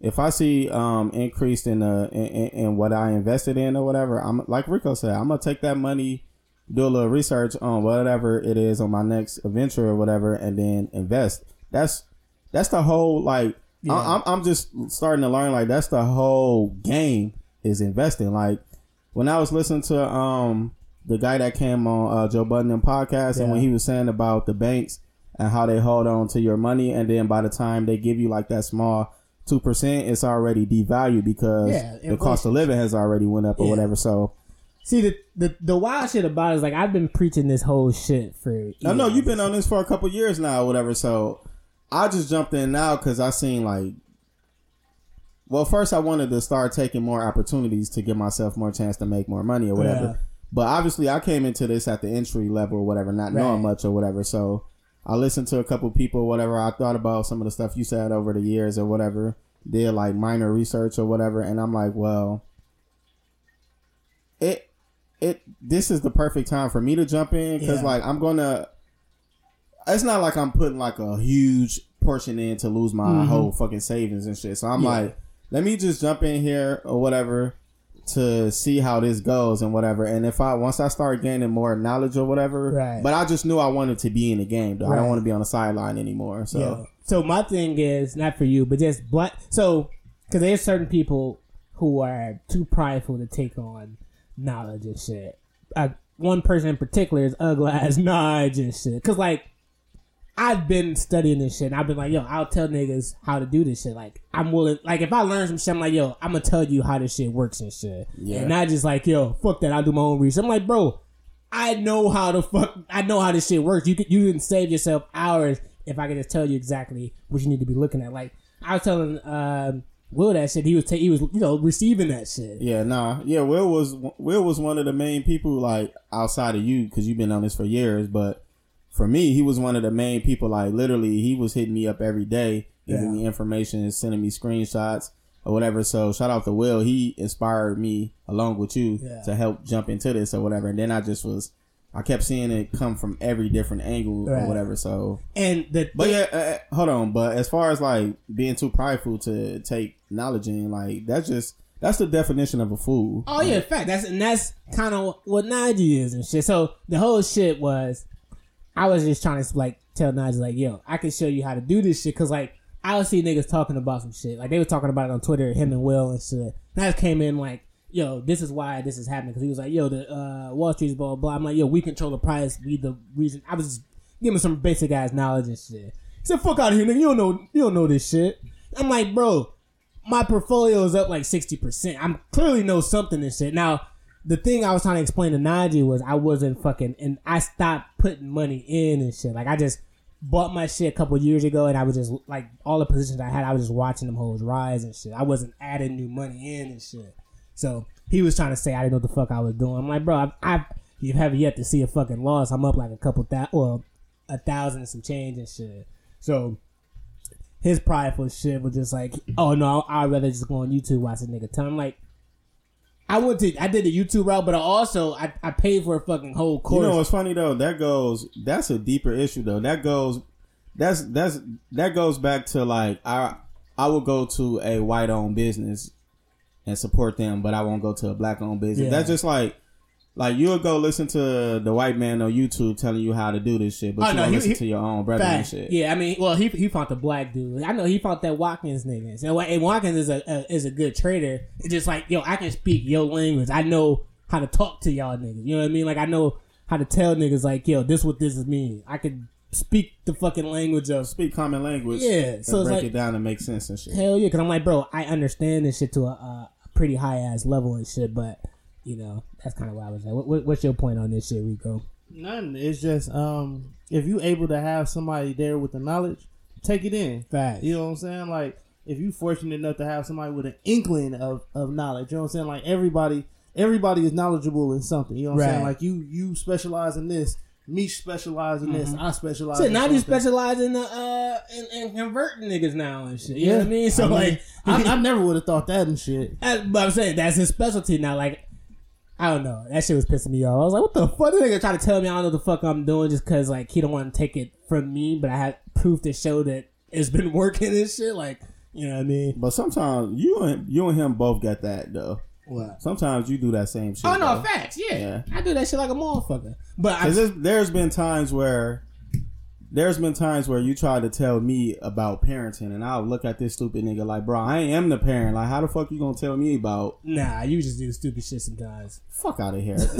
if I see um increased in the in, in, in what I invested in or whatever, I'm like Rico said, I'm gonna take that money, do a little research on whatever it is on my next adventure or whatever, and then invest. That's that's the whole like I, I'm I'm just starting to learn like that's the whole game is investing. Like when I was listening to um the guy that came on uh, Joe Budden podcast, and when he was saying about the banks and how they hold on to your money, and then by the time they give you like that small two percent, it's already devalued because Yeah, the cost of living has already went up or Yeah. whatever. So see the, the the wild shit about it is like I've been preaching this whole shit for. Know years. you've been on this for a couple years now or whatever. So I just jumped in now because I seen like. Well, first I wanted to start taking more opportunities to give myself more chance to make more money or whatever. Yeah. But obviously, I came into this at the entry level or whatever, not knowing much or whatever. So I listened to a couple people, whatever. I thought about some of the stuff you said over the years or whatever. Did like minor research or whatever, and I'm like, well, it it this is the perfect time for me to jump in because Yeah. like I'm gonna. It's not like I'm putting like a huge portion in to lose my whole fucking savings and shit. So I'm Mm-hmm. Yeah. like, let me just jump in here or whatever to see how this goes and whatever. And if I once I start gaining more knowledge or whatever, Right. but I just knew I wanted to be in the game. Though. I don't want to be on the sideline anymore. So Yeah. So my thing is not for you, but just black. So because there's certain people who are too prideful to take on knowledge and shit. Uh, one person in particular is ugly as Nige and shit. Cause like I've been studying this shit. and I've been like, yo, I'll tell niggas how to do this shit. Like I'm willing. Like if I learn some shit, I'm like, yo, I'm gonna tell you how this shit works and shit. Yeah. And not just like, yo, fuck that. I'll do my own research. I'm like, bro, I know how to fuck. I know how this shit works. You could you can save yourself hours if I could just tell you exactly what you need to be looking at. Like I was telling um, Will that shit. He was ta- he was you know receiving that shit. yeah, nah, yeah. Will was Will was one of the main people like outside of you because you've been on this for years, but. For me, he was one of the main people. Like literally, he was hitting me up every day, giving Yeah. me information, sending me screenshots or whatever. So shout out to Will. He inspired me along with you Yeah. to help jump into this or whatever. And then I just was, I kept seeing it come from every different angle Right. or whatever. So, And the but yeah, uh, uh, hold on. But as far as like being too prideful to take knowledge in, like that's just that's the definition of a fool. Oh yeah, in fact. That's and that's kind of what Najee is and shit. So the whole shit was, I was just trying to like tell Najee like, yo, I can show you how to do this shit because like I would see niggas talking about some shit. Like they were talking about it on Twitter, him and Will and shit. I just came in like, yo, this is why this is happening because he was like, yo, the uh, Wall Street's blah blah. I'm like, yo, we control the price. We the reason. I was giving some basic ass knowledge and shit. He said, fuck out of here, nigga. You don't know. You don't know this shit. I'm like, bro, my portfolio is up like 60%. I'm clearly know something and shit. Now, the thing I was trying to explain to Najee was I wasn't fucking, and I stopped putting money in and shit. Like, I just bought my shit a couple years ago and I was just, like, all the positions I had, I was just watching them hoes rise and shit. I wasn't adding new money in and shit. So, he was trying to say I didn't know what the fuck I was doing. I'm like, bro, I've, I've you haven't yet to see a fucking loss. I'm up like a couple thousand, well, a thousand and some change and shit. So, his prideful shit was just like, oh no, I'd rather just go on YouTube watch a nigga tell. I'm like, I went to, I did the YouTube route, but I also I, I paid for a fucking whole course. You know what's funny though? That goes. That's a deeper issue though. That goes. That's that's that goes back to like I I will go to a white owned business and support them, but I won't go to a black owned business. Yeah. That's just like like you'll go listen to the white man on YouTube telling you how to do this shit, but Oh, you no, don't he- listen he- to your own brother and shit. Yeah, I mean, well, he he fought the black dude. I know he fought that Watkins nigga. And, and Watkins is a, a is a good trader. It's just like, yo, I can speak your language. I know how to talk to y'all niggas. You know what I mean? Like I know how to tell niggas like, yo, this what this is mean. I can speak the fucking language of Speak common language. Yeah, so break like- it down and make sense and shit. Hell yeah, because I'm like, bro, I understand this shit to a, a pretty high ass level and shit, but you know, that's kind of why I was like, what, what, what's your point on this shit, Rico? None. It's just um, if you able to have somebody there with the knowledge, take it in. Facts. You know what I'm saying? Like if you fortunate enough to have somebody with an inkling of, of knowledge, you know what I'm saying? Like everybody everybody is knowledgeable in something. You know what I'm saying? Like you you specialize in this, me specialize in this, I specialize So in now you specialize in the uh in, in converting niggas now and shit. You know what I mean? So I mean, like, I, I never would have thought that and shit. that- but I'm saying that's his specialty now. Like, I don't know. That shit was pissing me off. I was like, what the fuck? This nigga trying to tell me I don't know what the fuck I'm doing just because like he don't want to take it from me, but I had proof to show that it's been working and shit. Like, you know what I mean? But sometimes you and you and him both got that though. What? Sometimes you do that same shit. Oh no, though. facts. Yeah. Yeah. I do that shit like a motherfucker. But I, there's been times where there's been times where you try to tell me about parenting, and I'll look at this stupid nigga like, bro, I am the parent. Like, how the fuck you gonna tell me about? nah, you just do stupid shit sometimes. Fuck out of here. this,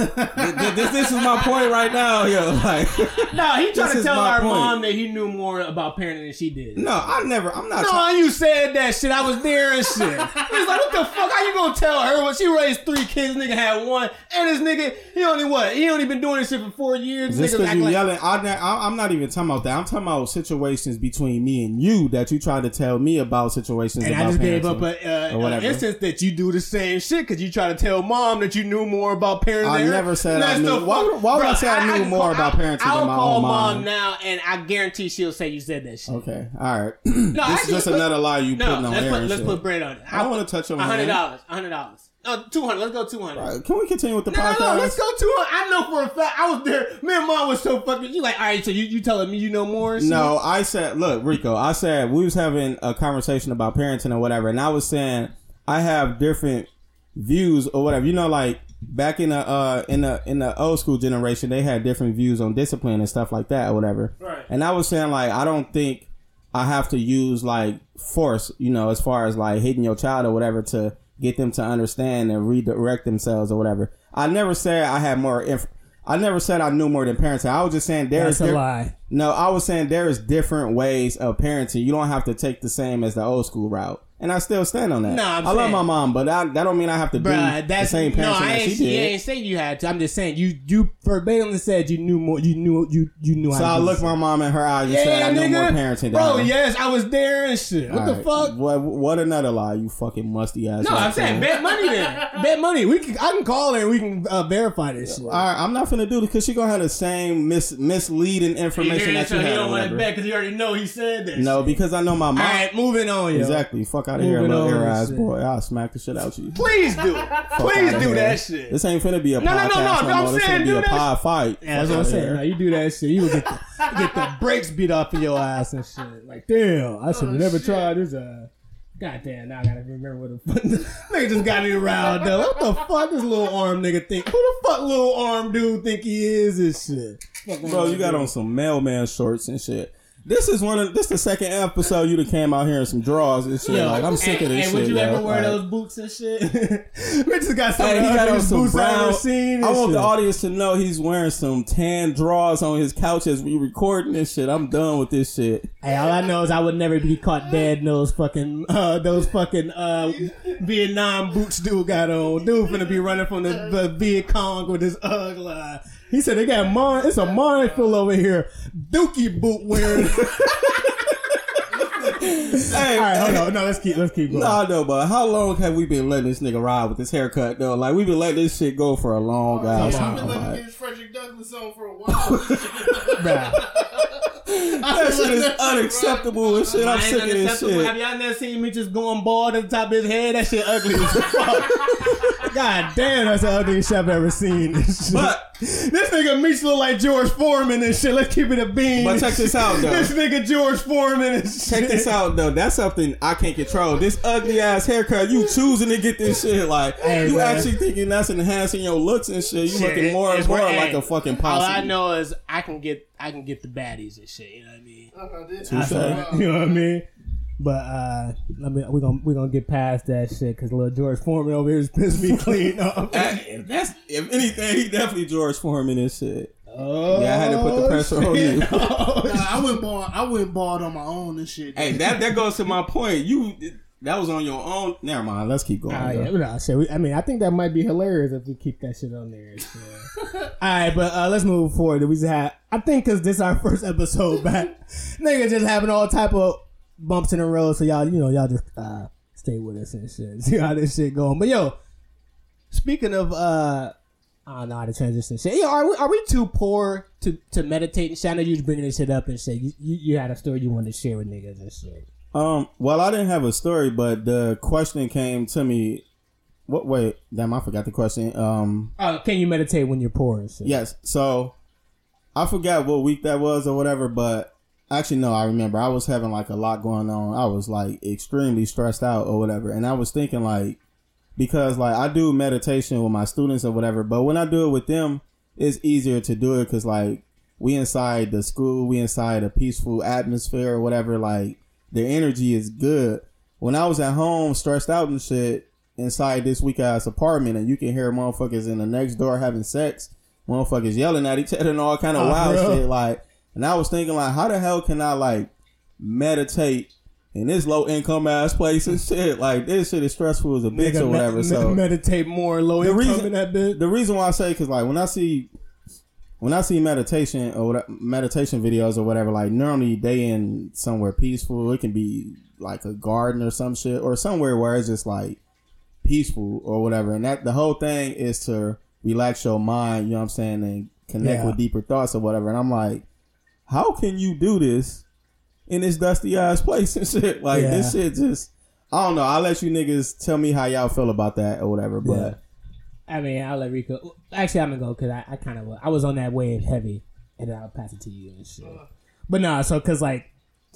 this, this is my point right now, yo. Like, No, he tried This to tell our point. mom that he knew more about parenting than she did. no, I never. I'm not. No, try- you said that shit. I was there and shit. He's like, "What the fuck? How you gonna tell her when she raised three kids? Nigga had one, and this nigga, he only what? He only been doing this shit for four years. just Niggas because you like, yelling, I, I, I'm not even talking about that. I'm talking about situations between me and you that you try to tell me about situations. and about I just gave up a, uh, or an whatever. instance that you do the same shit because you try to tell mom that you knew more about parenting. I never said I knew- why would- why would I say I knew can more call- about parenting I'll than my call own mom mom? now, and I guarantee she'll say you said that shit. Okay, all right. No, this is just put- another lie you No, putting on let's air. put let's shit. put bread on it. I don't want to touch on hundred dollars. Hundred dollars. No, two hundred. Let's go two hundred. Right, Can we continue with the No, podcast? no, no, let's go to it. I know for a fact. I was there. Me and mom was so fucking. You like, all right, so you, you telling me you know more? shit? No, I said, look, Rico, I said we was having a conversation about parenting or whatever, and I was saying I have different views or whatever. You know, like back in the uh in the in the old school generation, they had different views on discipline and stuff like that or whatever. Right. And I was saying like I don't think I have to use like force, you know, as far as like hitting your child or whatever to get them to understand and redirect themselves or whatever. I never said I had more inf- I never said I knew more than parenting. I was just saying there's That's a lie. no, I was saying there is different ways of parenting. You don't have to take the same as the old school route. And I still stand on that. No, I'm I love my mom, but that, that don't mean I have to Bruh, do that's the same parenting no. I that she you did. ain't saying you had to. I'm just saying you you verbatimly said you knew more. You knew you you knew. So how I looked my mom in her eyes and said I know more parenting than Bro, her. yes, I was there and shit. What All the right. fuck? What, what another lie, you fucking musty ass. No, I'm saying bet money then. bet money. We can. I can call her and we can uh, verify this shit. All right, I'm not finna do this because she gonna have the same mis- misleading information that you he had. or don't want to bet because you already know he said that. No, shit. because I know my mom. All right, moving on. Yo. Exactly. Fuck fuck out of here, little air ass shit. boy. I'll smack the shit out of you. Please do. Please do here. that shit. This ain't finna be a No, no, no, podcast no, no, I'm. This saying do a pod fight. Yeah, that's what I'm saying. Now, you do that shit, you will get the, get the brakes beat off of your ass and shit. Like, damn, I should have never tried this. Uh, God damn, now I gotta remember what the fuck. nigga just got me around though. What the fuck this little arm nigga think? Who the fuck little arm dude think he is and shit? Bro, you got on some mailman shorts and shit. This is one of this the second episode you done came out here in some drawers and shit. Yo, like I'm sick of this hey, shit. would you yo. ever wear Like, those boots and shit? Rich just got some Hey, he got some boots I've ever seen. I and want the audience to know he's wearing some tan drawers on his couch as we recording this shit. I'm done with this shit. Hey, all I know is I would never be caught dead in those fucking uh those fucking uh Vietnam boots dude got on. Dude finna be running from the, the Viet Cong with his ugly. line. He said they got mine. It's a minefield over here. Dookie boot wearing. Hey, all right, hold on. No, let's keep let's keep going. Nah, no, but how long have we been letting this nigga ride with this haircut though? Like we've been letting this shit go for a long ass I've time. been letting like. this Frederick Douglass on for a while. Bruh. That shit is unacceptable and shit. I'm sick of this unacceptable. Have y'all never seen me just going bald at the top of his head? That shit ugly as fuck. God damn, that's the ugliest shit I've ever seen. But this nigga Meech look like George Foreman and shit. Let's keep it a bean. But check this out, though. this nigga George Foreman and shit. check this out though. That's something I can't control. This ugly ass haircut. You choosing to get this shit. Like Hey, you man. actually thinking that's enhancing your looks and shit. You Shit, looking more and more like a fucking All. I know is I can get I can get the baddies and shit. You know what I mean? Uh-huh, Touche. You know what I mean? But uh, I mean, we're gonna we're gonna get past that shit because little George Foreman over here is pissed me clean up. That- if that's if anything, he definitely George Foreman and shit. Oh, Yeah, I had to put the pressure on you. Nah, I went bald. I went bald on my own and shit. Hey, that that goes to my point. You that was on your own. Never mind. Let's keep going. Though. yeah, no, shit. We, I mean, I think that might be hilarious if we keep that shit on there. so. All right, but uh, let's move forward. We just had, I think, because this is our first episode back, nigga just having all type of bumps in the road. So y'all, you know, y'all just uh, stay with us and shit. See how this shit going. But yo, speaking of, uh, I don't know how to transition shit. Yo, are we are we too poor to to meditate and shit? I know you was bringing this shit up and shit. You, you you had a story you wanted to share with niggas and shit. Um. Well, I didn't have a story, but the question came to me. What? Wait. Damn, I forgot the question. Um. Uh, can you meditate when you're poor and shit? Yes. So I forgot what week that was or whatever, but actually no, I remember. I was having like a lot going on. I was like extremely stressed out or whatever, and I was thinking like because like I do meditation with my students or whatever, but when I do it with them, it's easier to do it because like we inside the school, we inside a peaceful atmosphere or whatever. Like the energy is good. When I was at home, stressed out and shit, inside this weak ass apartment, and you can hear motherfuckers in the next door having sex, motherfuckers yelling at each other and all kind of Oh, wild bro. shit. Like, and I was thinking like, how the hell can I like meditate? In this low income ass place and shit, like this shit is stressful as a bitch Nigga, or whatever. me- so meditate more, low The income reason- in that bit. the reason why I say because like when I see when I see meditation or meditation videos or whatever, like normally they in somewhere peaceful. It can be like a garden or some shit or somewhere where it's just like peaceful or whatever. And that the whole thing is to relax your mind. You know what I'm saying and connect Yeah. with deeper thoughts or whatever. And I'm like, how can you do this in this dusty ass place and shit? Like Yeah. this shit just. I don't know. I'll let you niggas tell me how y'all feel about that or whatever. But Yeah. I mean, I'll let Rico. Actually, I'm gonna go because I, I kind of I was on that wave heavy, and then I'll pass it to you and shit. But nah, so because like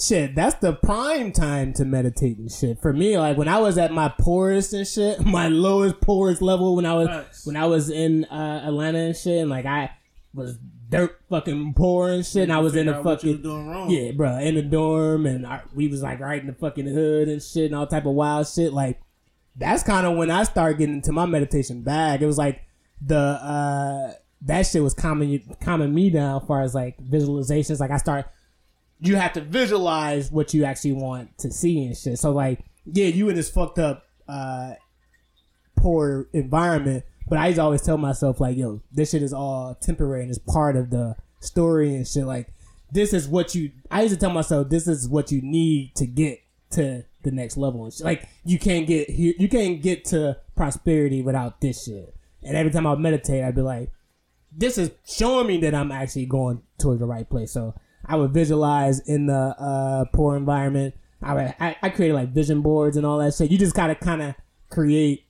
shit, that's the prime time to meditate and shit. For me, like when I was at my poorest and shit, my lowest poorest level when I was Facts. when I was in uh, Atlanta and shit, and like I was dirt fucking poor and shit, and I was in the fucking were doing wrong. yeah, bro, in the dorm, and I, we was like right in the fucking hood and shit, and all type of wild shit. Like that's kind of when I started getting into my meditation bag. It was like the uh that shit was calming calming me down as far as like visualizations. Like I start, you have to visualize what you actually want to see and shit. So like, yeah, you in this fucked up uh poor environment, but I used to always tell myself like, yo, this shit is all temporary and it's part of the story and shit. Like, this is what you. I used to tell myself this is what you need to get to the next level and shit. Like, you can't get here. You can't get to prosperity without this shit. And every time I would meditate, I'd be like, this is showing me that I'm actually going towards the right place. So I would visualize in the uh, poor environment. I, I I created like vision boards and all that shit. You just gotta kind of create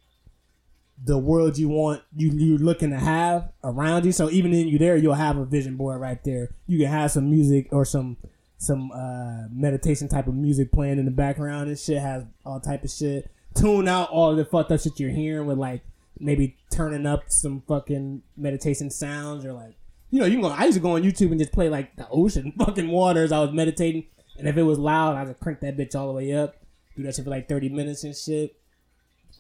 the world you want you you're looking to have around you. So even in you there, you'll have a vision board right there. You can have some music or some some uh, meditation type of music playing in the background and shit. Has all type of shit. Tune out all the fucked up shit you're hearing with like maybe turning up some fucking meditation sounds or like you know you can go. I used to go on YouTube and just play like the ocean fucking waters. I was meditating. And if it was loud, I would crank that bitch all the way up. Do that shit for like thirty minutes and shit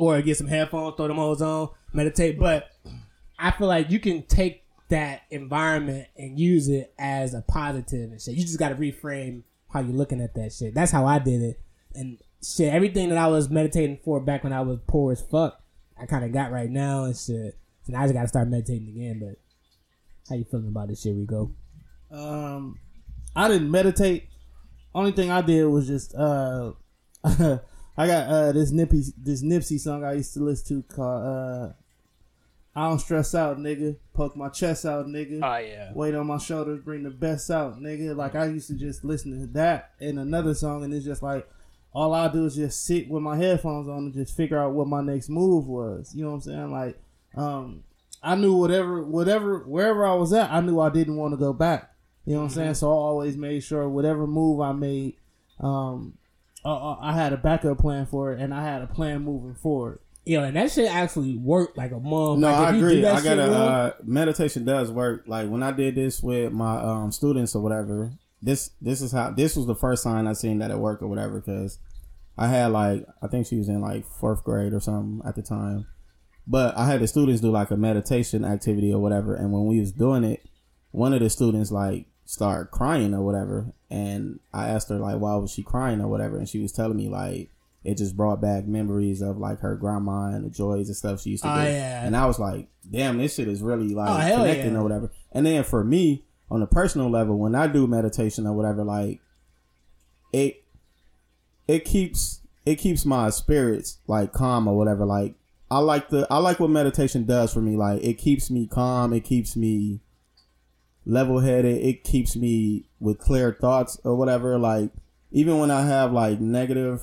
or get some headphones, throw them hoes on, meditate. But I feel like you can take that environment and use it as a positive and shit. You just got to reframe how you're looking at that shit. That's how I did it. And shit, everything that I was meditating for back when I was poor as fuck, I kind of got right now and shit. So now I just got to start meditating again. But how you feeling about this shit, Rico? Um, I didn't meditate. Only thing I did was just uh, I got uh this Nippy this Nipsey song I used to listen to called uh I don't stress out, nigga. Poke my chest out, nigga. Oh yeah. Weight on my shoulders, bring the best out, nigga. Like I used to just listen to that and another song, and it's just like all I do is just sit with my headphones on and just figure out what my next move was. You know what I'm saying? Like, um, I knew whatever, whatever, wherever I was at, I knew I didn't want to go back. You know what I'm saying? So I always made sure whatever move I made, um, uh, uh, I had a backup plan for it, and I had a plan moving forward. Yo, and that shit actually worked like a mom. No, like, I if you do agree. I got a uh, meditation does work. Like when I did this with my um students or whatever. This this is how this was the first sign I seen that it worked or whatever because I had like I think she was in like fourth grade or something at the time, but I had the students do like a meditation activity or whatever, and when we was doing it, one of the students like started crying or whatever, and I asked her like why was she crying or whatever, and she was telling me like it just brought back memories of like her grandma and the joys and stuff she used to Oh, do. yeah. And I was like, damn, this shit is really like Oh, connecting yeah. or whatever. And then for me, on a personal level, when I do meditation or whatever, like it it keeps it keeps my spirits like calm or whatever. Like I like the I like what meditation does for me. Like it keeps me calm, it keeps me level headed, it keeps me with clear thoughts or whatever. Like even when I have like negative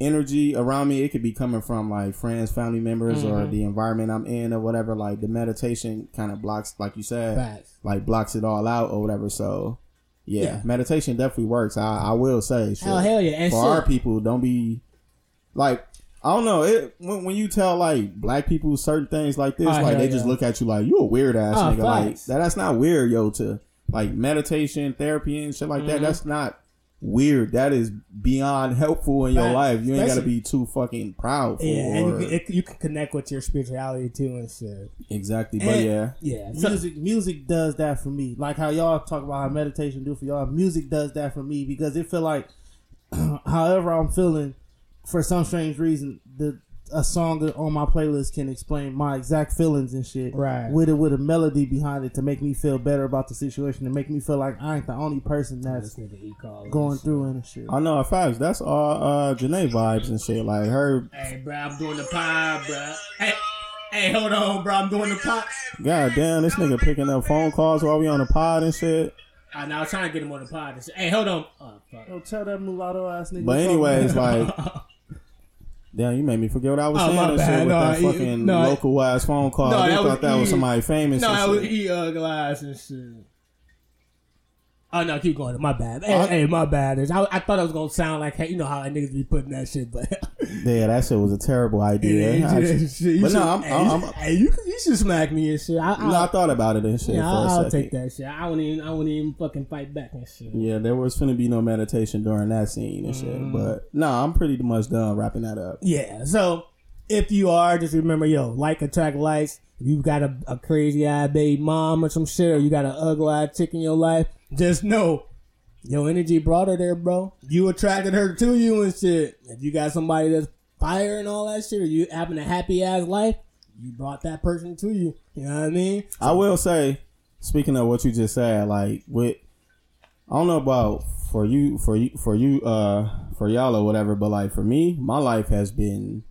energy around me, it could be coming from like friends, family members, or Mm-hmm. the environment I'm in or whatever. Like the meditation kind of blocks, like you said, Facts. like blocks it all out or whatever. So yeah, Yeah. meditation definitely works. I, I will say, shit. Hell, hell yeah. And for shit, our people, don't be like. I don't know. It when, when you tell like black people certain things like this, Oh, like hell they just yeah. look at you like you a weird ass Oh, nigga. Like facts. that, that's not weird, yo. To like meditation, therapy, and shit like Mm-hmm. that. That's not weird. That is beyond helpful in your life. You ain't got to Especially- be too fucking proud for. yeah, and you can, it, you can connect with your spirituality too and shit. exactly, but And- yeah, Yeah, music music does that for me like how y'all talk about how meditation do for y'all music does that for me because it feel like however i'm feeling for some strange reason the a song on my playlist can explain my exact feelings and shit Right. with it with a melody behind it to make me feel better about the situation and make me feel like i ain't the only person that's this nigga he called going through it and shit I know. Facts. That's all uh Janae vibes and shit. Like her. Hey, bro, I'm doing the pod, bro. Hey, hey, hold on, bro. I'm doing the pod. God damn, this nigga picking up phone calls while we on the pod and shit. Uh, now I was trying to get him on the pod. and shit. Hey, hold on. Oh, fuck. Yo, tell that mulatto ass nigga But fuck anyways, like, damn, you made me forget what I was Oh, saying my bad. No, that he- fucking no, local ass phone call. No, they that was thought that was E. somebody famous. No, that was he uh, glass and shit. Oh no, keep going. My bad. Hey, I- hey, my bad. I, I thought I was gonna sound like hey, you know how niggas be putting that shit, but Yeah, that shit was a terrible idea. Yeah, should- should- but no, I'm, hey, I'm, you, I'm, hey, you, you should smack me and shit. I, I, no, I thought about it and shit yeah, I'll, I'll take that shit. I wouldn't even, I wouldn't even fucking fight back and shit. Yeah, there was finna be no meditation during that scene and shit. Mm. But no, I'm pretty much done wrapping that up. Yeah. So if you are, just remember, yo, like attract likes. If you got a, a crazy eyed baby mom or some shit, or you got an ugly eyed chick in your life, just know your energy brought her there, bro. You attracted her to you and shit. If you got somebody that's fire and all that shit, or you having a happy ass life, you brought that person to you. You know what I mean? I will say, speaking of what you just said, like with, I don't know about for you, for you, for you, uh, for y'all or whatever, but like for me, my life has been,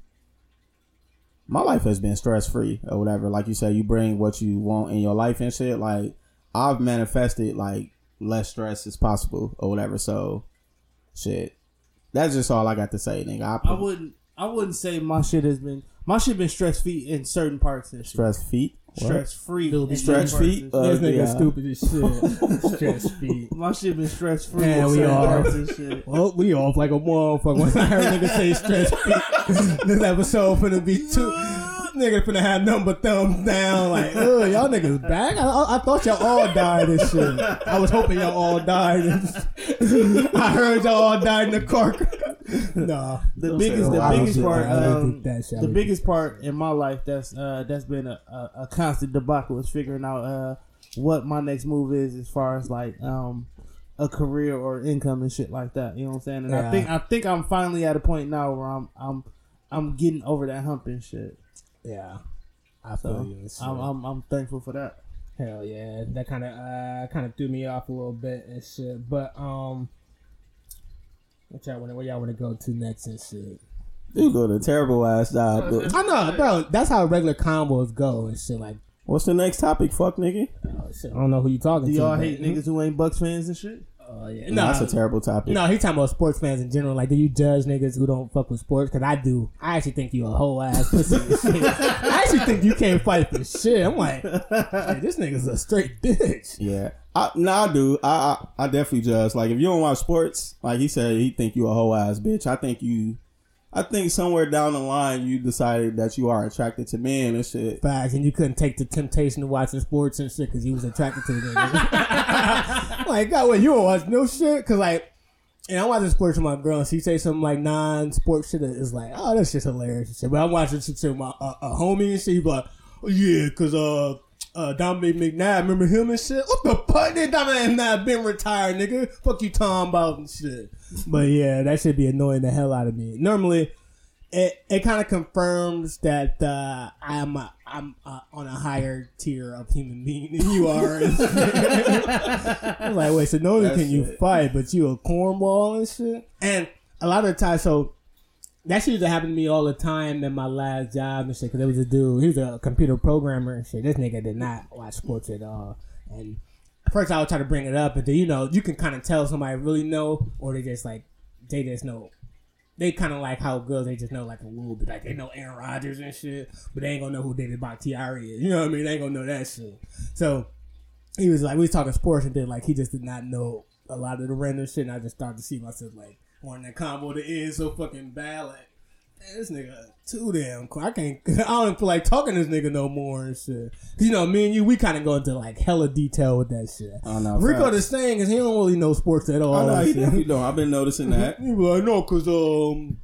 my life has been stress free or whatever. Like you said, you bring what you want in your life and shit. Like I've manifested like less stress as possible or whatever. So, shit, That's just all I got to say, nigga. I, I wouldn't. I wouldn't say my shit has been. My shit been stress free in certain parts and shit. stress feet. Stress free. Dude, in Stretch certain feet? Uh. This nigga yeah. stupid as shit. Stress feet. my shit been stress free. Yeah, in we certain are. parts and shit. Well, we off like a motherfucker. When I heard nigga say stress feet, this episode finna be two. Nigga finna have number thumbs down. Like, ugh, y'all niggas back? I, I, I thought y'all all died and shit. I was hoping y'all all died. I heard y'all all died in the car. nah. The Don't biggest, the biggest part, think- I don't um, think that shit. I the biggest part in my life that's uh that's been a, a, a constant debacle is figuring out uh what my next move is as far as like um a career or income and shit like that. You know what I'm saying? And Yeah. I think I think I'm finally at a point now where I'm I'm I'm getting over that hump and shit. Yeah. I feel So you. I'm, I'm I'm thankful for that. Hell yeah, that kind of uh kind of threw me off a little bit and shit. But um, what y'all want? Where y'all want to go to next and shit? You doing a terrible ass job. dude. I know, bro. That's how regular combos go and shit. Like, What's the next topic? Fuck, nigga. oh, shit, I don't know who you talking Do to. Do y'all but- hate niggas who ain't Bucks fans and shit? Oh yeah, No, that's a terrible topic. no. He talking about sports fans in general. Like, do you judge niggas who don't fuck with sports? Because I do. I actually think you a whole ass pussy. shit. I actually think you can't fight for shit. I'm like, hey, this nigga's a straight bitch. Yeah. I, no, I do. I, I I definitely judge. Like if you don't watch sports, like he said, he think you a whole ass bitch. I think you. I think somewhere down the line you decided that you are attracted to men and shit. Facts, and you couldn't take the temptation of watching sports and shit because you was attracted to the niggas. like, God, wait, you don't watch no shit? Because, like, and I'm watching sports with my girl, and she say some, like, non-sports shit is like, oh, that's just hilarious shit. But I'm watching shit with my uh, a homie and shit, be like, oh, yeah, because, uh, uh, Dominic McNabb, remember him and shit? What the fuck? Did Dominic McNabb been retired, nigga? Fuck you, Tom about and shit. But yeah, that should be annoying the hell out of me. Normally, it it kind of confirms that uh, I'm uh, I'm uh, on a higher tier of human being than you are. I'm like, wait, so not only That's can you it. fight, but you a cornball and shit. And a lot of the time, so that shit used to happen to me all the time in my last job and shit. Because there was a dude, he was a computer programmer and shit. This nigga did not watch sports at all. And first, I would try to bring it up, but then you know, you can kind of tell somebody really know, or they just like they just know. They kind of like how girls they just know like a little bit, like they know Aaron Rodgers and shit, but they ain't gonna know who David Bakhtiari is. You know what I mean? They ain't gonna know that shit. So he was like, we was talking sports and then like he just did not know a lot of the random shit. And I just started to see myself like wanting that combo to end so fucking bad. Like, man, this nigga too damn cool. I can't. I don't even feel like talking to this nigga no more and shit. 'Cause, you know, me and you, we kind of go into like hella detail with that shit. I know, Rico facts. the saying is he don't really know sports at all. I know and he shit. definitely don't. I've been noticing that. He be like, no, cause um,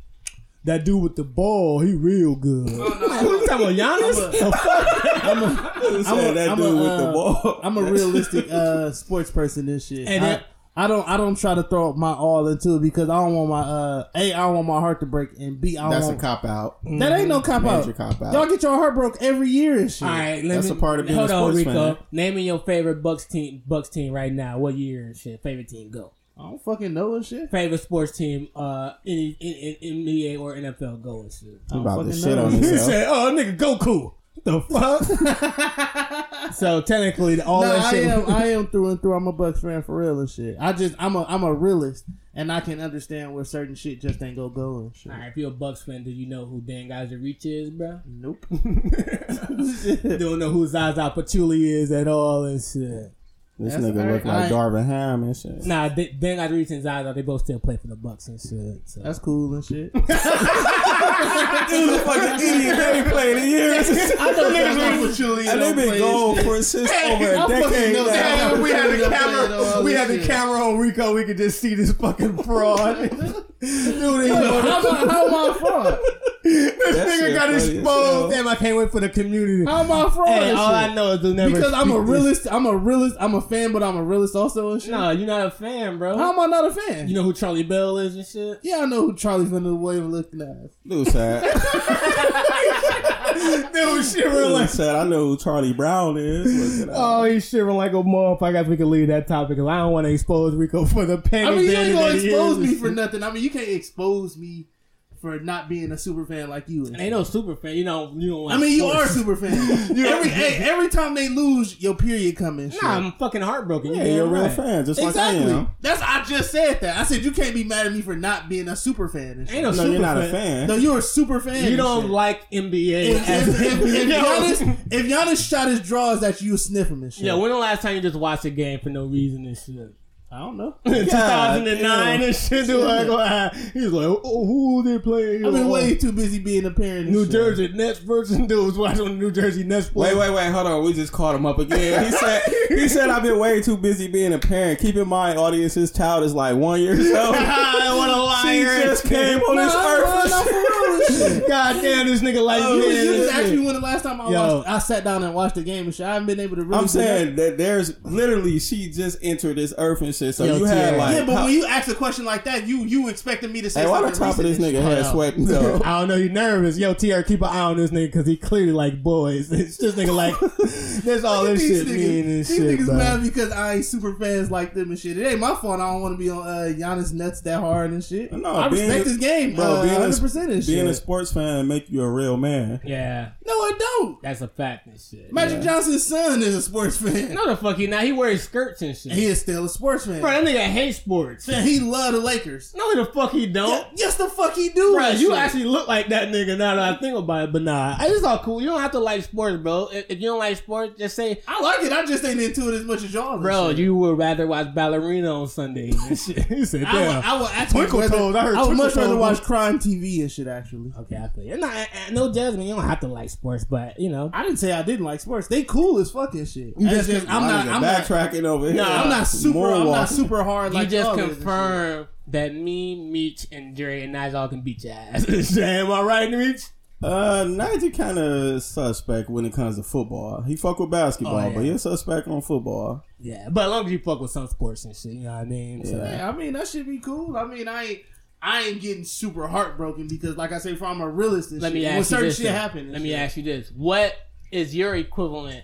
that dude with the ball, he real good. Oh, Like, Who you talking about, Giannis? The fuck? Who said a- that I'm a, with the uh, ball? I'm a realistic uh, sports person and shit. And I, that- I don't I don't try to throw my all into it because I don't want my uh a I don't want my heart to break and b I don't That's a cop out. that ain't no cop out. Cop out. Y'all get your heart broke every year and shit. All right, let That's me, a part of being hold a on, Rico. fan. Naming your favorite Bucks team, Bucks team right now. What year and shit? Favorite team, go. I don't fucking know and shit. Favorite sports team, uh, any in, in, NBA or NFL, go and shit. I don't about to fucking shit know. on He said, "Oh, nigga, Goku." What the fuck? so technically, all No, that I shit. am I am through and through. I'm a Bucks fan for real and shit. I just I'm a I'm a realist and I can understand where certain shit just ain't gonna go and shit. all right, if you're a Bucks fan, do you know who Dan Gadzuric is, bro? Nope. Don't know who Zaza Pachulia is at all and shit. This That's nigga look like Darvin Ham and shit. Nah, Dan Gadzuric and Zaza, they both still play for the Bucks and shit. So. That's cool and shit. Dude, fucking idiot. They ain't played in years. I know niggas for Chili And they been gone for since over a decade now. that. we had the camera. We had the camera on Rico. We could just see this fucking fraud. Dude, he How am I, how am I fraud? This That nigga got exposed. Damn, I can't wait for the community. How am I fraud? Hey, and all shit? I know is never because I'm a speak this- I'm a realist. I'm a fan, but I'm a realist also and shit. No, you're not a fan, bro. How am I not a fan? you know who Charlie Bell is and shit. yeah, I know who Charlie Villanueva looking at. Dude said, Dude, shivering dude like. said, I know who Charlie Brown is. Look at that. Oh, he's shivering like a motherfucker. I guess we can leave that topic because I don't want to expose Rico for the penny. I mean, you ain't gonna expose me for nothing. I mean, you can't expose me for not being a super fan like you. is. Ain't no super fan. You know, you don't. I mean, you are a super fan. every hey, every time they lose, your period coming. Nah, I'm fucking heartbroken. Yeah, You you're a real right. fan, just Exactly. like I am. That's I just said that. I said you can't be mad at me for not being a super fan. Ain't no, No, super you're not fan. a fan. No, you're a super fan. You don't shit. like NBA. If, as if, if, if, Giannis, if Giannis shot his draws, that you sniff him and shit. Yeah, when the last time you just watched a game for no reason and shit? I don't know. 2009 and shit. Dude, like, he's like, oh, who they playing? I've been Oh, way too busy being a parent. New shit. Jersey Nets versus dudes watching the New Jersey Nets play. Wait, wait, wait, hold on. We just caught him up again. He said he said I've been way too busy being a parent. Keep in mind, audience, his child is like one year old. I want to she liar. just came on this No, no, earth. no, for real and shit. God damn, this nigga like Oh, man, You this just asked shit. me when the last time I Yo. watched, I sat down and watched the game and shit. I haven't been able to really. I'm saying that there's literally she just entered this earth and shit. So Yo, you had Tierra. like. Yeah, but how- when you ask a question like that, you you expected me to say hey, why the something top of this recent nigga head Hold sweating though? I don't know, you nervous. Yo, TR, keep an eye on this nigga because he clearly like boys. It's just nigga like, that's all this shit niggas. mean and These shit, niggas bro. mad because I ain't super fans like them and shit. It ain't my fault. I don't want to be on uh, Giannis nuts that hard and shit. No, I being respect a- his game, Bro, uh, being, 100% a, and being a shit. Sports fan and make you a real man. Yeah, no, I don't. that's a fact and shit. Magic Johnson's son is a sports fan. No, the fuck he not. He wears skirts and shit. He is still a sports fan. Bro, that nigga hates sports. Man, he love the Lakers. No, the fuck he don't. Yeah, yes, the fuck he do. Bro, you shit. actually look like that nigga now that I think about it, but nah, it's all cool. You don't have to like sports, bro. If, if you don't like sports, just say, I like it. I just ain't into it as much as y'all. bro, you would rather watch ballerina on Sunday and shit. he said, I would, damn. I would actually Twinkle Toes. I heard I would much rather watch crime TV and shit. Actually, okay, I feel you. Nah, uh, no judgment. You don't have to like sports, but you know. I didn't say I didn't like sports. They cool as fucking shit. You It's just- I'm not. My I'm not. backtracking over here. Nah, I'm not super. I'm not super hard. You Like just y'all is and shit. confirmed that me, Meech, and Dre and Nigel can beat your ass. Am I right, Meech? Uh, Nigel kind of suspect when it comes to football. He fuck with basketball, Oh, yeah. but he's suspect on football. Yeah, but as long as you fuck with some sports and shit, you know what I mean? So, Yeah, I mean that should be cool. I mean I ain't. I ain't getting super heartbroken because, like I say, if I'm a realist, let shit, me when ask you certain this. shit happen. and Let me shit. ask you this: What is your equivalent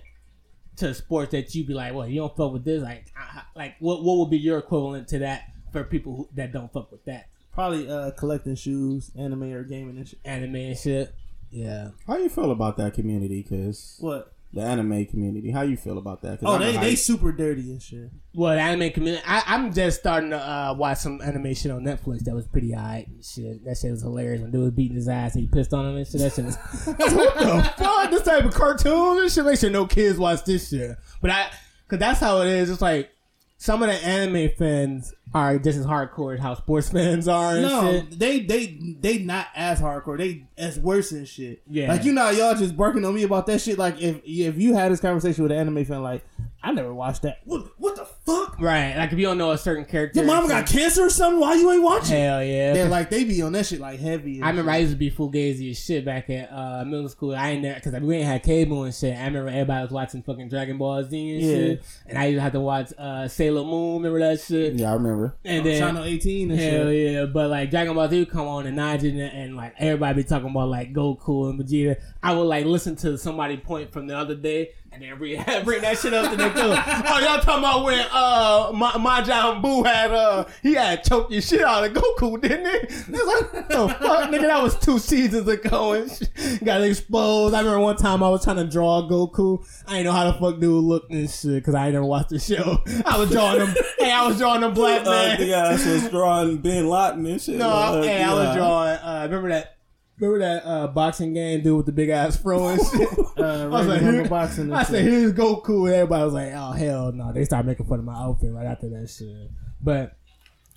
to sports that you be like, "Well, you don't fuck with this"? Like, I- like what what would be your equivalent to that for people who, that don't fuck with that Probably uh, collecting shoes, anime or gaming and shit. anime and shit? Yeah, How you feel about that community? Cause What? The anime community. How you feel about that? 'Cause Oh, they they super dirty and shit. well, the anime community. I, I'm just starting to uh, watch some animation on Netflix that was pretty alright. and Shit, that shit was hilarious. When dude was beating his ass and he pissed on him and shit. That shit was. I was like, what the fuck? This type of cartoon and shit. Make sure no kids watch this shit. But I, cause that's how it is. It's like some of the anime fans are just as hardcore as how sports fans are and No, shit. they they they not as hardcore. They as worse and shit. Yeah. like you know, y'all just barking on me about that shit. Like if if you had this conversation with an anime fan, like I never watched that. What what the fuck? Right. Like if you don't know a certain character. Your mama got cancer or something? Why you ain't watching? Hell yeah. They're like they be on that shit like heavy. I remember I used to be full fugazi as shit back at uh, middle school. I ain't there because we ain't had cable and shit. I remember everybody was watching fucking Dragon Ball Z and Yeah. shit, and I used to have to watch uh, Sailor Moon. Remember that shit? Yeah, I remember. And then Channel 18 and hell shit. yeah, but like Dragon Ball Z would come on and Najin and, and like everybody be talking about like Goku and Vegeta. I would like listen to somebody point from the other day. And then bring, bring that shit up to the club. Oh, y'all talking about when uh Ma- Majin Buu had uh he had choked your shit out of Goku, didn't he? It's like the fuck, nigga. That was two seasons ago and shit. got exposed. I remember one time I was trying to draw Goku. I didn't know how the fuck dude looked and shit because I never watched the show. I was drawing them. hey, I was drawing them black Uh, man. the ass was drawing Bin Laden and shit. No, Uh, hey, I was drawing. Uh, remember that? Remember that uh, boxing game dude with the big ass fro and shit? Uh, I was like, here- boxing I said. "Here's Goku," and everybody was like, "Oh hell no!" They started making fun of my outfit right after that shit. But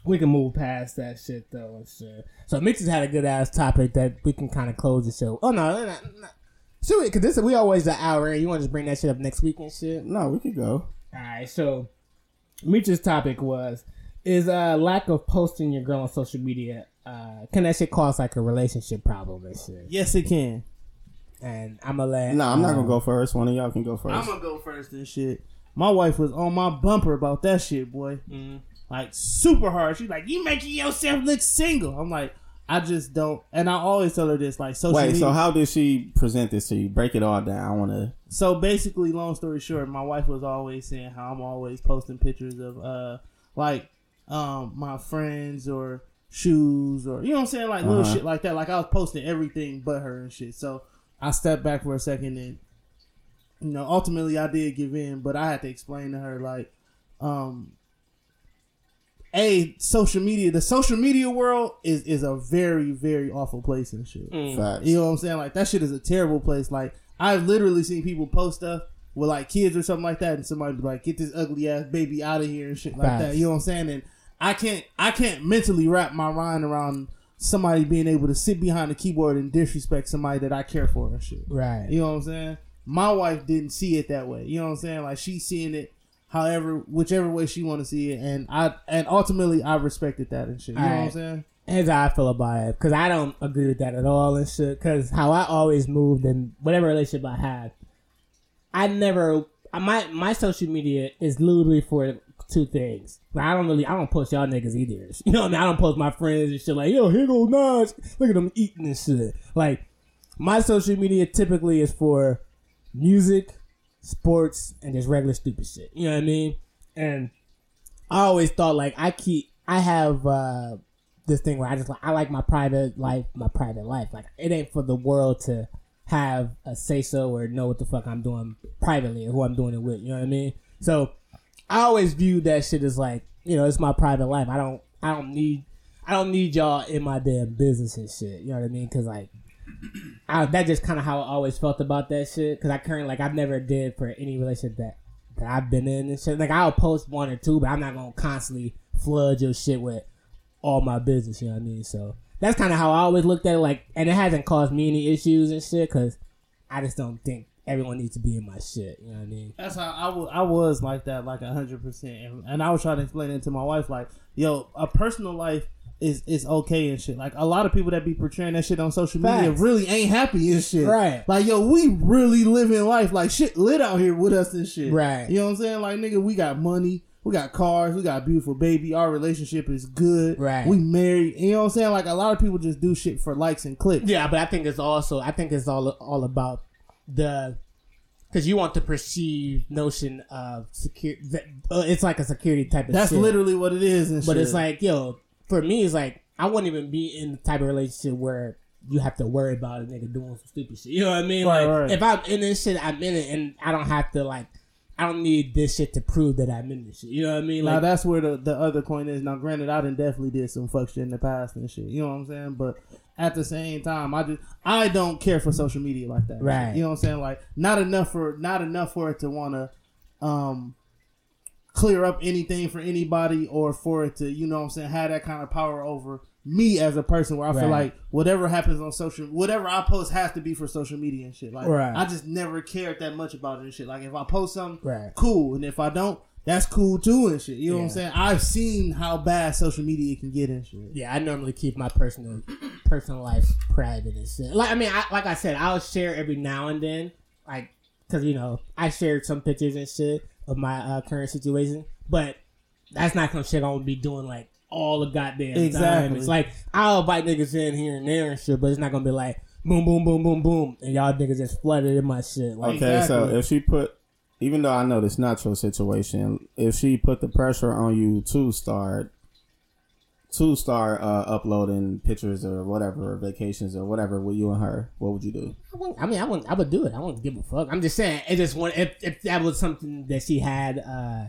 we can move past that shit though and shit. So Mitch has had a good ass topic that we can kind of close the show. Oh no, no, no, should we? Because this we always the hour, and you want to just bring that shit up next week and shit. No, we could go. All right, so Mitch's topic was is uh lack of posting your girl on social media. Uh, can that shit cause like a relationship problem and shit? Yes, it can. And I'm gonna let. No, I'm not um, gonna go first. One of y'all can go first. I'm gonna go first and shit. My wife was on my bumper about that shit, boy. Mhm. Like super hard. She's like, "You making yourself look single." I'm like, I just don't. And I always tell her this, like, social Wait, media. so how did she present this to you? Break it all down. I want to. So basically, long story short, my wife was always saying how I'm always posting pictures of uh like um my friends or shoes or you know what I'm saying, like little Uh-huh. shit like that. Like I was posting everything but her and shit. So I stepped back for a second and you know, ultimately I did give in, but I had to explain to her like, um, a social media, the social media world is is a very very awful place and shit. Facts. You know what I'm saying? Like that shit is a terrible place. Like I've literally seen people post stuff with like kids or something like that, and somebody be like, "Get this ugly ass baby out of here" and shit like Facts. that. You know what I'm saying? And I can't, I can't mentally wrap my mind around somebody being able to sit behind the keyboard and disrespect somebody that I care for and shit. Right. You know what I'm saying? My wife didn't see it that way. You know what I'm saying? Like she's seeing it however whichever way she want to see it and I and ultimately I respected that and shit. You know what I'm saying? How I feel about it, because I don't agree with that at all and shit. Because how I always moved in whatever relationship I had, I never my my social media is literally for two things. Like, I don't really I don't post y'all niggas either. You know what I mean? I don't post my friends and shit like yo here goes Nas. Look at them eating and shit. Like my social media typically is for music, sports, and just regular stupid shit. You know what I mean? And I always thought like I keep I have uh this thing where I just like I like my private life, my private life. Like it ain't for the world to have a say so or know what the fuck I'm doing privately or who I'm doing it with. You know what I mean? So I always view that shit as like you know it's my private life. I don't I don't need I don't need y'all in my damn business and shit. You know what I mean? Because like I, that just kind of how I always felt about that shit. Because I currently like I've never did for any relationship that that I've been in and shit. Like I'll post one or two, but I'm not gonna constantly flood your shit with all my business. You know what I mean? So that's kind of how I always looked at it. Like, and it hasn't caused me any issues and shit because I just don't think everyone needs to be in my shit. You know what I mean? That's how I wa- I was like that, like hundred percent, and and I was trying to explain it to my wife, like, yo, a personal life is is okay and shit. Like a lot of people that be portraying that shit on social media really ain't happy and shit. Right. Like, yo, we really living life like shit lit out here with us and shit. Right. You know what I'm saying? Like, nigga, we got money. We got cars, we got a beautiful baby, our relationship is good. Right. We married. You know what I'm saying? Like a lot of people just do shit for likes and clicks. Yeah, but I think it's also I think it's all all about the because you want the perceived notion of secure. That, uh, it's like a security type of. That's shit. literally what it is and But shit. it's like, yo, for me, it's like I wouldn't even be in the type of relationship where you have to worry about a nigga doing some stupid shit. You know what I mean? Right, like right. if I'm in this shit, I'm in it, and I don't have to like. I don't need this shit to prove that I'm in this shit. You know what I mean? now that's where the, the other coin is. Now, granted, I done definitely did some fuck shit in the past and shit. You know what I'm saying? But at the same time, I just I don't care for social media like that. Right. You know what I'm saying? Like not enough for not enough for it to want to um clear up anything for anybody or for it to you know what I'm saying have that kind of power over me as a person where I feel like whatever happens on social whatever I post has to be for social media and shit. Like Right. I just never cared that much about it and shit. Like if I post something, Right. cool, and if I don't, that's cool too and shit. You know what I'm saying? I've seen how bad social media can get and shit. yeah, I normally keep my personal personal life private and shit. Like, I mean, I, like I said, I'll share every now and then, like, cause you know, I shared some pictures and shit of my uh, current situation, but that's not some shit I'm gonna be doing like all the goddamn time. Exactly. It's like I'll invite niggas in here and there and shit, but it's not gonna be like boom, boom, boom, boom, boom, and y'all niggas just flooded in my shit. Like, Okay, so if she put, even though I know this not your situation, if she put the pressure on you to start, to start uh, uploading pictures or whatever, or vacations or whatever with you and her, what would you do? I, wouldn't- I mean, I wouldn't, I would do it. I wouldn't give a fuck. I'm just saying, it just one if if that was something that she had uh,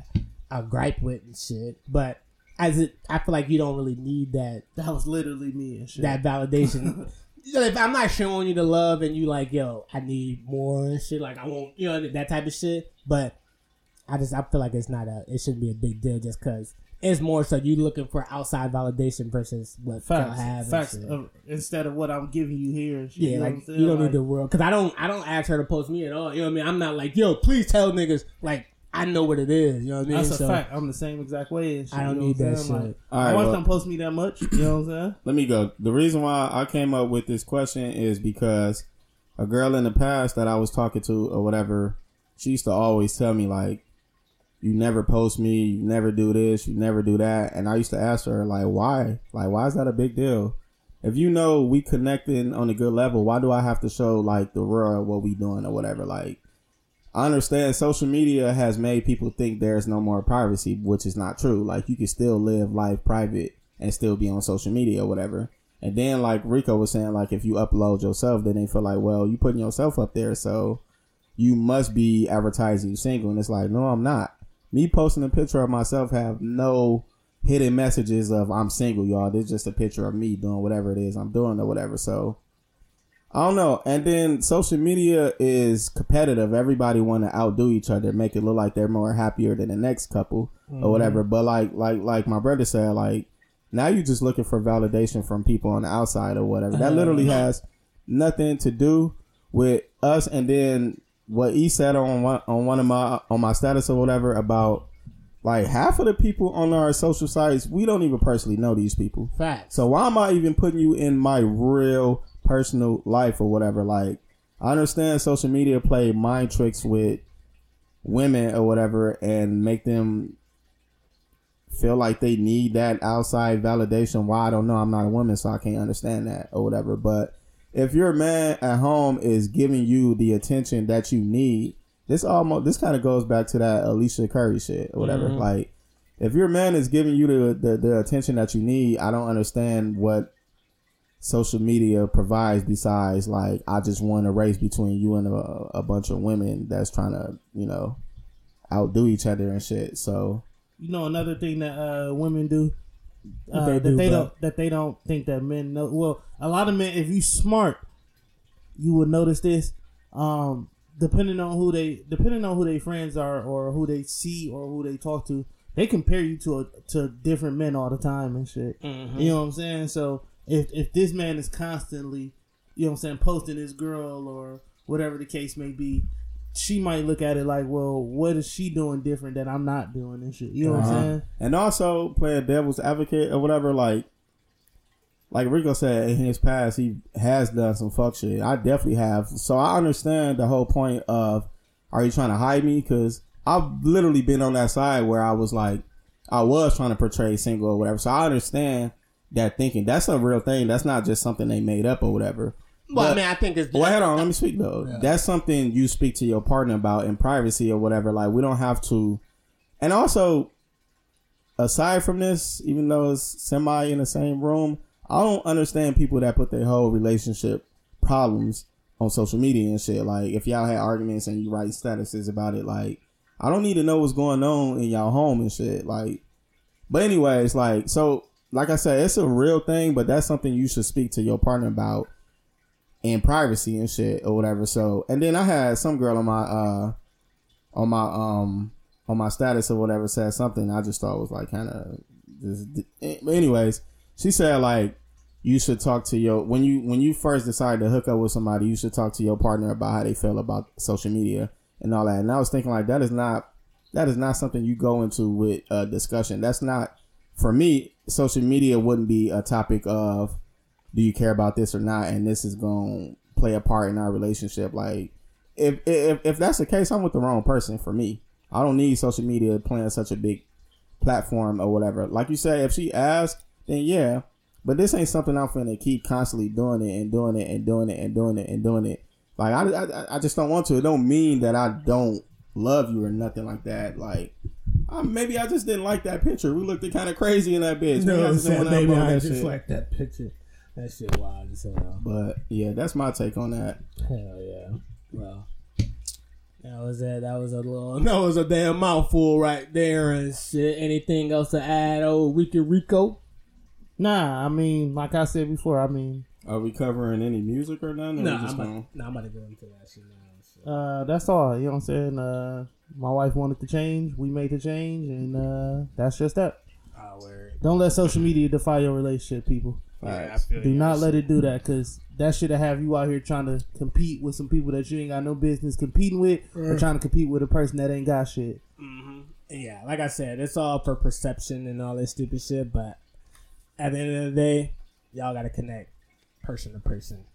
a gripe with and shit. But as it, I feel like you don't really need that That was literally me and shit. that validation. If I'm not showing you the love and you like, yo, I need more and shit, like I won't, you know, that type of shit. But I just, I feel like it's not a, it shouldn't be a big deal just because it's more so you looking for outside validation versus what y'all facts, have. facts. of- uh, instead of what I'm giving you here. And shit, Yeah, you know like what I'm you don't Like, need the world because I don't. I don't ask her to post me at all. You know what I mean? I'm not like, yo, please tell niggas. Like I know what it is. You know what I mean? That's a So, fact. I'm the same exact way. And shit, I don't you know need what I'm that saying? shit. Like, All my right, wife well- don't post me that much. You know what I'm saying? Let me go. The reason why I came up with this question is because a girl in the past that I was talking to or whatever, she used to always tell me like, "You never post me. You never do this. You never do that." And I used to ask her like, "Why? Like, why is that a big deal? If you know we connecting on a good level, why do I have to show like the world what we doing or whatever? Like, I understand social media has made people think there's no more privacy, which is not true. Like, you can still live life private and still be on social media or whatever. And then like Rico was saying, like if you upload yourself, then they feel like, well, you putting yourself up there, so you must be advertising you single. And it's like, no, I'm not. Me posting a picture of myself have no hidden messages of I'm single, y'all. This is just a picture of me doing whatever it is I'm doing or whatever. So I don't know. And then social media is competitive. Everybody want to outdo each other, make it look like they're more happier than the next couple or mm-hmm. whatever. But like like like my brother said, like now you're just looking for validation from people on the outside or whatever. That literally uh-huh. has nothing to do with us. And then what he said on one on one of my on my status or whatever about like half of the people on our social sites, we don't even personally know these people. Facts. So why am I even putting you in my real personal life or whatever? Like, I understand social media play mind tricks with women or whatever and make them feel like they need that outside validation. Why I don't know. I'm not a woman, so I can't understand that or whatever. But if your man at home is giving you the attention that you need, this almost this kind of goes back to that Ayesha Curry shit or whatever. Mm-hmm. Like, if your man is giving you the, the the attention that you need, I don't understand what social media provides besides like I just won a race between you and a, a bunch of women that's trying to you know outdo each other and shit. So You know another thing that uh, women do uh, they that do, they bro? don't that they don't think that men know. Well, a lot of men, if you smart, you will notice this. Um, depending on who they depending on who their friends are or who they see or who they talk to, they compare you to a, to different men all the time and shit. You know what I'm saying? So if if this man is constantly, you know what I'm saying, posting his girl or whatever the case may be, she might look at it like, well, what is she doing different that I'm not doing and shit. You know what I'm uh-huh. saying? And also playing devil's advocate or whatever, like like Rico said in his past, he has done some fuck shit. I definitely have. So I understand the whole point of are you trying to hide me? Because I've literally been on that side where I was like, I was trying to portray single or whatever. So I understand that thinking. That's a real thing. That's not just something they made up or whatever. Well, I But- mean, I think it's. well, hold on. Let me speak though. That's something you speak to your partner about in privacy or whatever. Like we don't have to. And also, aside from this, even though it's semi in the same room, I don't understand people that put their whole relationship problems on social media and shit. Like if y'all had arguments and you write statuses about it, like I don't need to know what's going on in y'all home and shit. Like, but anyways, like so, like I said, it's a real thing, but that's something you should speak to your partner about in privacy and shit or whatever. So, and then I had some girl on my uh on my um on my status or whatever said something I just thought was like kind of just. Anyways, she said like you should talk to your when you when you first decide to hook up with somebody, you should talk to your partner about how they feel about social media and all that. And I was thinking like that is not that is not something you go into with a discussion. That's not for me. Social media wouldn't be a topic of do you care about this or not, and this is going to play a part in our relationship. Like if if if that's the case, I'm with the wrong person. For me, I don't need social media playing such a big platform or whatever. Like you said, if she asked, then yeah. But this ain't something I'm finna keep constantly doing it and doing it and doing it and doing it and doing it. Like I, I, I just don't want to. It don't mean that I don't love you or nothing like that. Like uh, maybe I just didn't like that picture. We looked kind of crazy in that bitch. Maybe I No, just didn't said, wanna baby, upload I just shit. like that picture. That shit wild as hell. But yeah, that's my take on that. Hell yeah. Well, that was that. That was a little. That was a damn mouthful right there and shit. Anything else to add? Oh, Ricky Rico. Nah, I mean, like I said before, I mean, Are we covering any music or nothing? Or Nah, we I'm about, gonna- nah, I'm about to go into that shit now. Shit. uh, that's all. You know what I'm saying? Uh, my wife wanted to change. We made the change, and uh, that's just that. Ah, word. Don't let social media defy your relationship, people. Yeah, Do you. not let it do that, cause that should have you out here trying to compete with some people that you ain't got no business competing with, or trying to compete with a person that ain't got shit. yeah, like I said, it's all for perception and all this stupid shit. But at the end of the day, y'all gotta connect person to person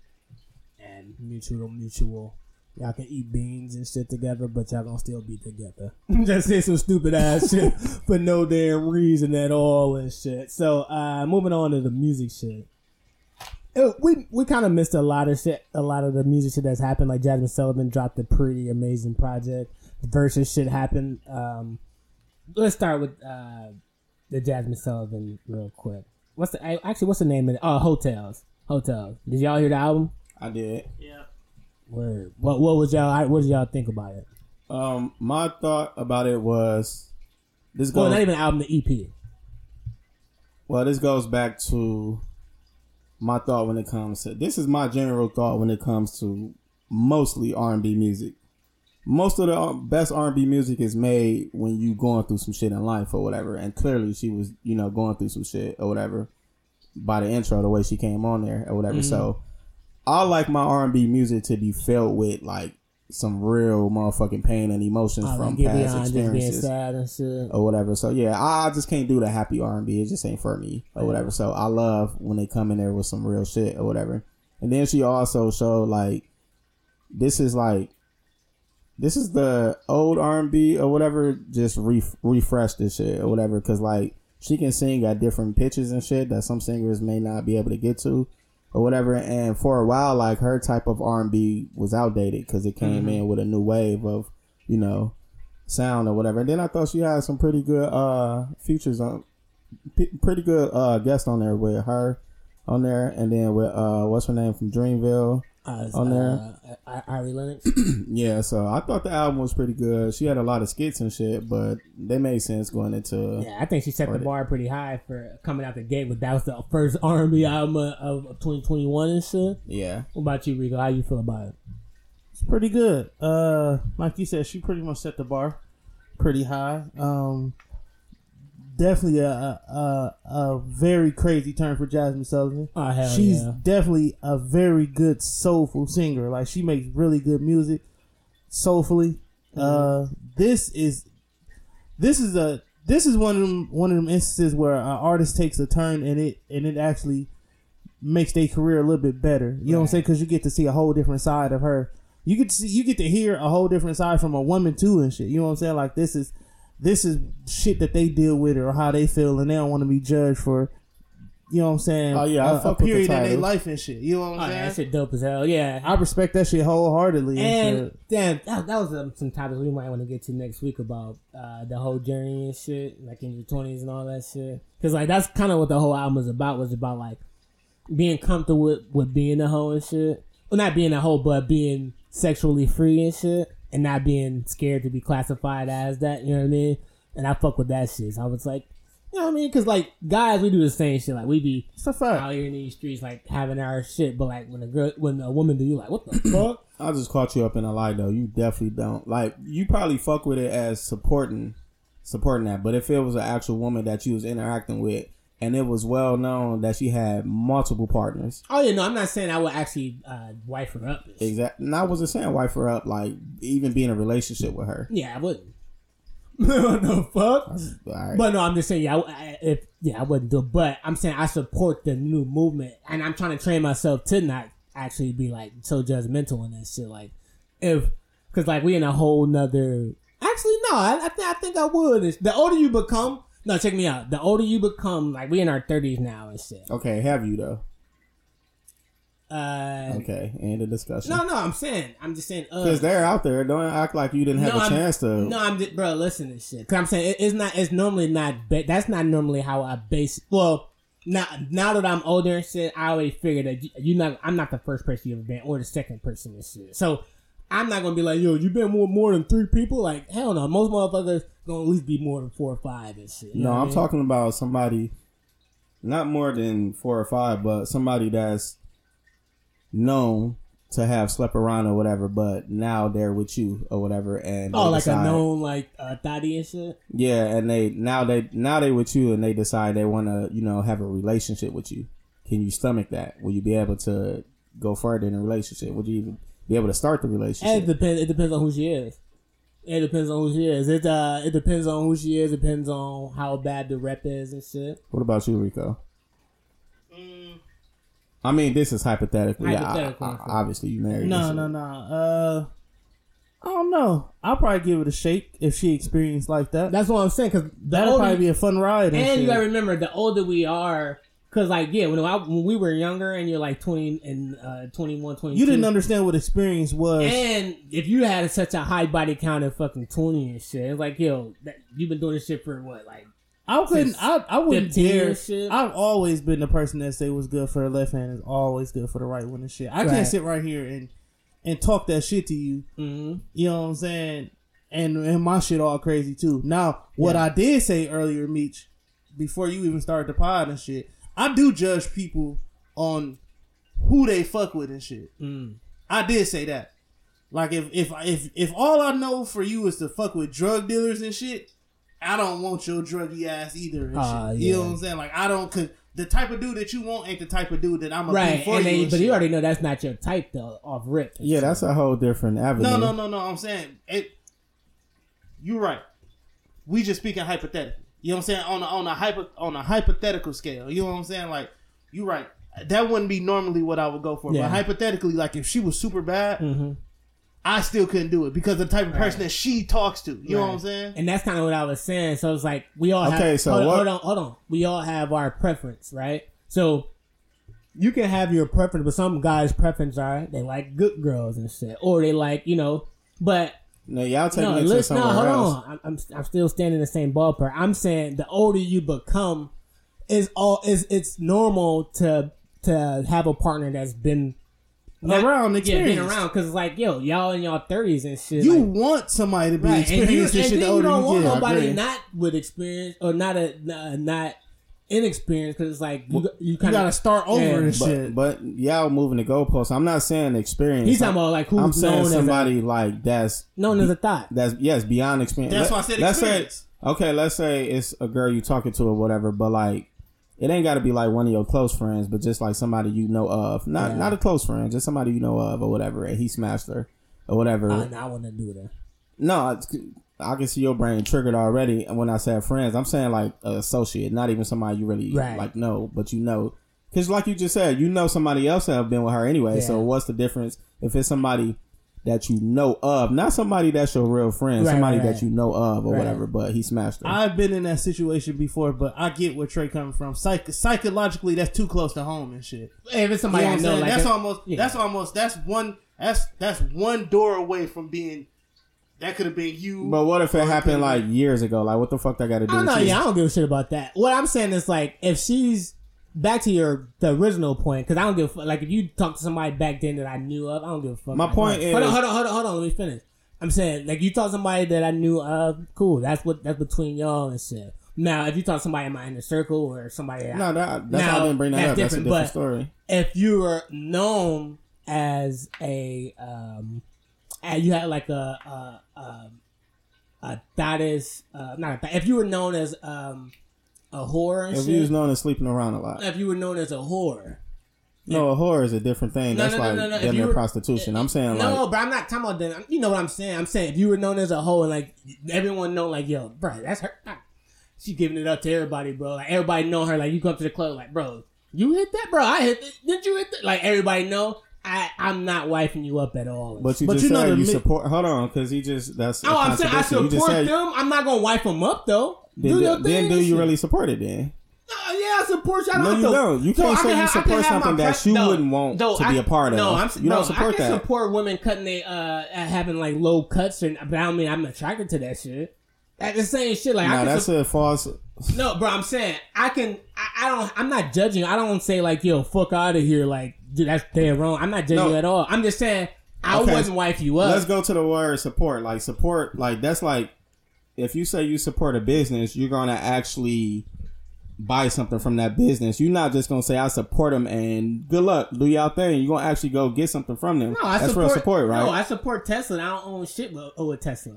and mutual mutual. Y'all can eat beans and shit together, but y'all gonna still be together. Just say some stupid ass shit for no damn reason at all and shit. So, uh, moving on to the music shit. Uh, we we kind of missed a lot of shit, a lot of the music shit that's happened. Like Jazmine Sullivan dropped a pretty amazing project. Verzuz shit happened. Um, let's start with uh, the Jazmine Sullivan real quick. what's the actually what's the name of it? Oh, Heaux Tales, hotels. Did y'all hear the album? I did. Word. What what was y'all? What did y'all think about it? Um, my thought about it was this Well, goes not even album, the EP. well. This goes back to my thought when it comes to this is my general thought when it comes to mostly R and B music. Most of the uh, best R and B music is made when you going through some shit in life or whatever. And clearly, she was you know going through some shit or whatever by the intro, the way she came on there or whatever. So I like my R and B music to be filled with like some real motherfucking pain and emotions Oh, from past beyond just being experiences sad and shit. or whatever. So yeah, I I just can't do the happy R and B. It just ain't for me or whatever. So I love when they come in there with some real shit or whatever. And then she also showed like this is like this is the old R and B or whatever. Just re- refresh this shit or whatever because like she can sing at different pitches and shit that some singers may not be able to get to or whatever. And for a while, like her type of R and B was outdated because it came in with a new wave of you know sound or whatever. And then I thought she had some pretty good uh features on, p- pretty good uh guest on there with her on there, and then with uh what's her name from Dreamville. Uh, on there. uh, Ari Lennox. Yeah, so I thought the album was pretty good. She had a lot of skits and shit, but they made sense going into. Yeah, I think she set the bar pretty high for coming out the gate with that was the first R and B album of, of 2021 and shit. Yeah, What about you, Rico? How you feel about it? It's pretty good. Uh, like you said, she pretty much set the bar pretty high. Um, definitely a a, a, very crazy turn for Jazmine Sullivan. Oh hell She's yeah! definitely a very good soulful singer. Like she makes really good music, soulfully. Uh, this is this is a this is one of them one of them instances where an artist takes a turn and it and it actually makes their career a little bit better. You know what I'm saying? Because you get to see a whole different side of her. You get to see you get to hear a whole different side from a woman too and shit. You know what I'm saying? Like this is this is shit that they deal with or how they feel and they don't want to be judged for. You know what I'm saying? Oh, yeah, I a, a fuck with the period in their life and shit. You know what Oh, I'm yeah, that saying? shit dope as hell. Yeah, I respect that shit wholeheartedly. And, And shit. damn, that, that was um, some topics we might want to get to next week about uh, the whole journey and shit, like in your twenties and all that shit. Because like that's kind of what the whole album was about. Was about like being comfortable with, with being a hoe and shit. Well, not being a hoe, but being sexually free and shit, and not being scared to be classified as that. You know what I mean? And I fuck with that shit. So I was like, you know what I mean? Because like guys, we do the same shit. Like we be a out here in these streets, like having our shit. But like when a girl, when a woman do, you like, what the fuck? I just caught you up in a lie though. You definitely don't like. You probably fuck with it as supporting, supporting that. But if it was an actual woman that you was interacting with, and it was well known that she had multiple partners, Oh yeah, no, I'm not saying I would actually uh, wife her up. Exactly. And I wasn't saying wife her up, like even be in a relationship with her. Yeah, I wouldn't. what the fuck? Right. But no, I'm just saying, yeah, I, if yeah, I wouldn't do. it. But I'm saying I support the new movement, and I'm trying to train myself to not actually be like so judgmental in that shit. Like, if because like we in a whole nother. Actually, no, I, I think I think I would. It's- The older you become, no, check me out. The older you become, like we in our 30s now and shit. okay, have you though? Uh, Okay, end of discussion. no, no, I'm saying, I'm just saying, uh, Because they're out there. Don't act like you didn't have a I'm- chance to. No, I'm just, bro. Listen to shit. Cause I'm saying it, it's not. It's normally not. Ba- that's not normally how I base. Well, now now that I'm older and shit, I already figured that you, you're not. I'm not the first person you ever been, or the second person and shit. So I'm not gonna be like, yo, you been more more than three people. Like hell no. Most motherfuckers gonna at least be more than four or five and shit. No, know what I I'm mean? talking about somebody, not more than four or five, but somebody that's known to have slept around or whatever, but now they're with you or whatever, and Oh, like a decide- known like uh, thotty and shit. yeah, and they now they now they with you, and they decide they want to you know have a relationship with you. Can you stomach that? Will you be able to go further in a relationship? Would you even be able to start the And it relationship? depends. It depends on who she is. It depends on who she is. It uh, it depends on who she is. It depends on how bad the rep is and shit. What about you, Rico? I mean, this is hypothetically. Yeah, I- I- obviously, you married. No, and no, no. Uh, I don't know. I'll probably give it a shake if she experienced like that. That's what I'm saying. Because That'll probably be a fun ride. And, and shit. you gotta remember, the older we are, because like yeah, when, I, when we were younger and you're like 20 and uh, 21, 22, You didn't understand what experience was. And if you had such a high body count at fucking 20 and shit, it's like yo, that, you've been doing this shit for what like I couldn't. I, I wouldn't 15 dare. I've always been the person that say what's good for the left hand is always good for the right one and shit. I Right. can't sit right here and and talk that shit to you. Mhm. You know what I'm saying? And and my shit all crazy too. Now, what Yeah. I did say earlier, Meech, before you even started the pod and shit, I do judge people on who they fuck with and shit. Mm. I did say that. Like if if if if all I know for you is to fuck with drug dealers and shit, I don't want your druggy ass either. And Ah, shit. You know what I'm saying? Like I don't. Cause the type of dude that you want ain't the type of dude that I'm gonna be Right, for and you. then, and but shit. you already know that's not your type though, off rip. Yeah, that's a whole different avenue. No, no, no, no. I'm saying it. You're right. We just speaking hypothetically. You know what I'm saying on a, on a hypo, on a hypothetical scale. You know what I'm saying? Like you're right. That wouldn't be normally what I would go for. Yeah. But hypothetically, like if she was super bad, hmm I still couldn't do it because of the type of person that she talks to. You know what I'm saying? And that's kind of what I was saying. So it's like we all have. Okay, so hold, what- hold on, hold on. We all have our preference, right? So you can have your preference, but some guys' preference are they like good girls and shit, or they like you know. But No, y'all taking no, it to listen, no, somewhere hold else. on. I'm, I'm I'm still standing in the same ballpark. I'm saying the older you become, is all is it's normal to to have a partner that's been Around yeah, been experience. around because like yo, y'all in y'all thirties and shit. You like, want somebody to be Right, and you, experienced and and shit. then The you don't you want get, nobody not with experience or not a not, not inexperienced because it's like you, you You kind gotta start over Yeah. and But, shit. but y'all moving the goalposts. I'm not saying experience. he's talking about like who's I'm saying known as somebody like that's a, known as a thought. that's yes beyond experience. That's Let- why I said let's experience. Say, okay, let's say it's a girl you talking to or whatever, but like it ain't got to be like one of your close friends, but just like somebody you know of, not Yeah. not a close friend, just somebody you know of or whatever. And he smashed her or whatever. I want to do that. No, it's, I can see your brain triggered already. And when I said friends, I'm saying like an associate, not even somebody you really Right. like know, but you know, because like you just said, you know somebody else have been with her anyway. So what's the difference if it's somebody that you know of, not somebody that's your real friend, Right, somebody right, that you know of or whatever, but he smashed her. I've been in that situation before, but I get where Trey coming from. Psych- psychologically, that's too close to home and shit. If it's somebody You know I know, like that's a- almost yeah. that's almost that's one that's that's one door away from being that could have been you. but what if it happened could've like years ago? Like what the fuck that got to do I don't with know. you? Yeah, I don't give a shit about that. What I'm saying is like if she's back to your the original point because I don't give a fuck. Like if you talk to somebody back then that I knew of, I don't give a fuck. My Like, point hold on, hold on, hold on, hold on. Let me finish. I'm saying like you talk to somebody that I knew of, cool. That's what that's between y'all and shit. Now if you talk to somebody in my inner circle or somebody, that no, that, that's why I Now, didn't bring that that's up. That's a different, different but- story. if you were known as a um and you had like a a a, a goddess uh not a if you were known as um a whore and If shit, you was known as sleeping around a lot, if you were known as a whore. No, a whore is a different thing. No, That's no, no, like no, no. Damn near were- prostitution. I'm saying no like but i'm not talking about that. You know what i'm saying? I'm saying if you were known as a hoe and like everyone know like yo bro that's her. She giving it up to everybody bro. Like everybody know her. Like you come to the club like bro you hit that? Bro i hit that. did you hit that? Like everybody know i i'm not wifing you up at all But you But just you said the you mi- support. Hold on, because he just that's. a Oh, I'm saying I. You just support said- them. I'm not gonna wipe them up though. Then, do do, your then thing do you shit. really support it then? Uh, yeah, I support you. I don't No, have you to- don't. You can't I say can you have- I support can have something my that you no, wouldn't want no, to be a part of. No, I'm You don't no, support I can that. support women cutting they uh having like low cuts, and but I don't mean I'm attracted to that shit. That's the same shit. Like I No, can that's sup- a false. No, bro. I'm saying I can. I, I don't. I'm not judging. I don't say like yo, fuck out of here. Like dude, that's dead wrong. I'm not judging No. you at all. I'm just saying I Okay. wouldn't wife you up. Let's go to the word support. Like support, like that's like if you say you support a business, you're gonna actually buy something from that business. You're not just gonna say I support them and good luck, do y'all thing. You're gonna actually go get something from them. No, I that's support, real support, right? No, I support Tesla. I don't own shit with, with Tesla.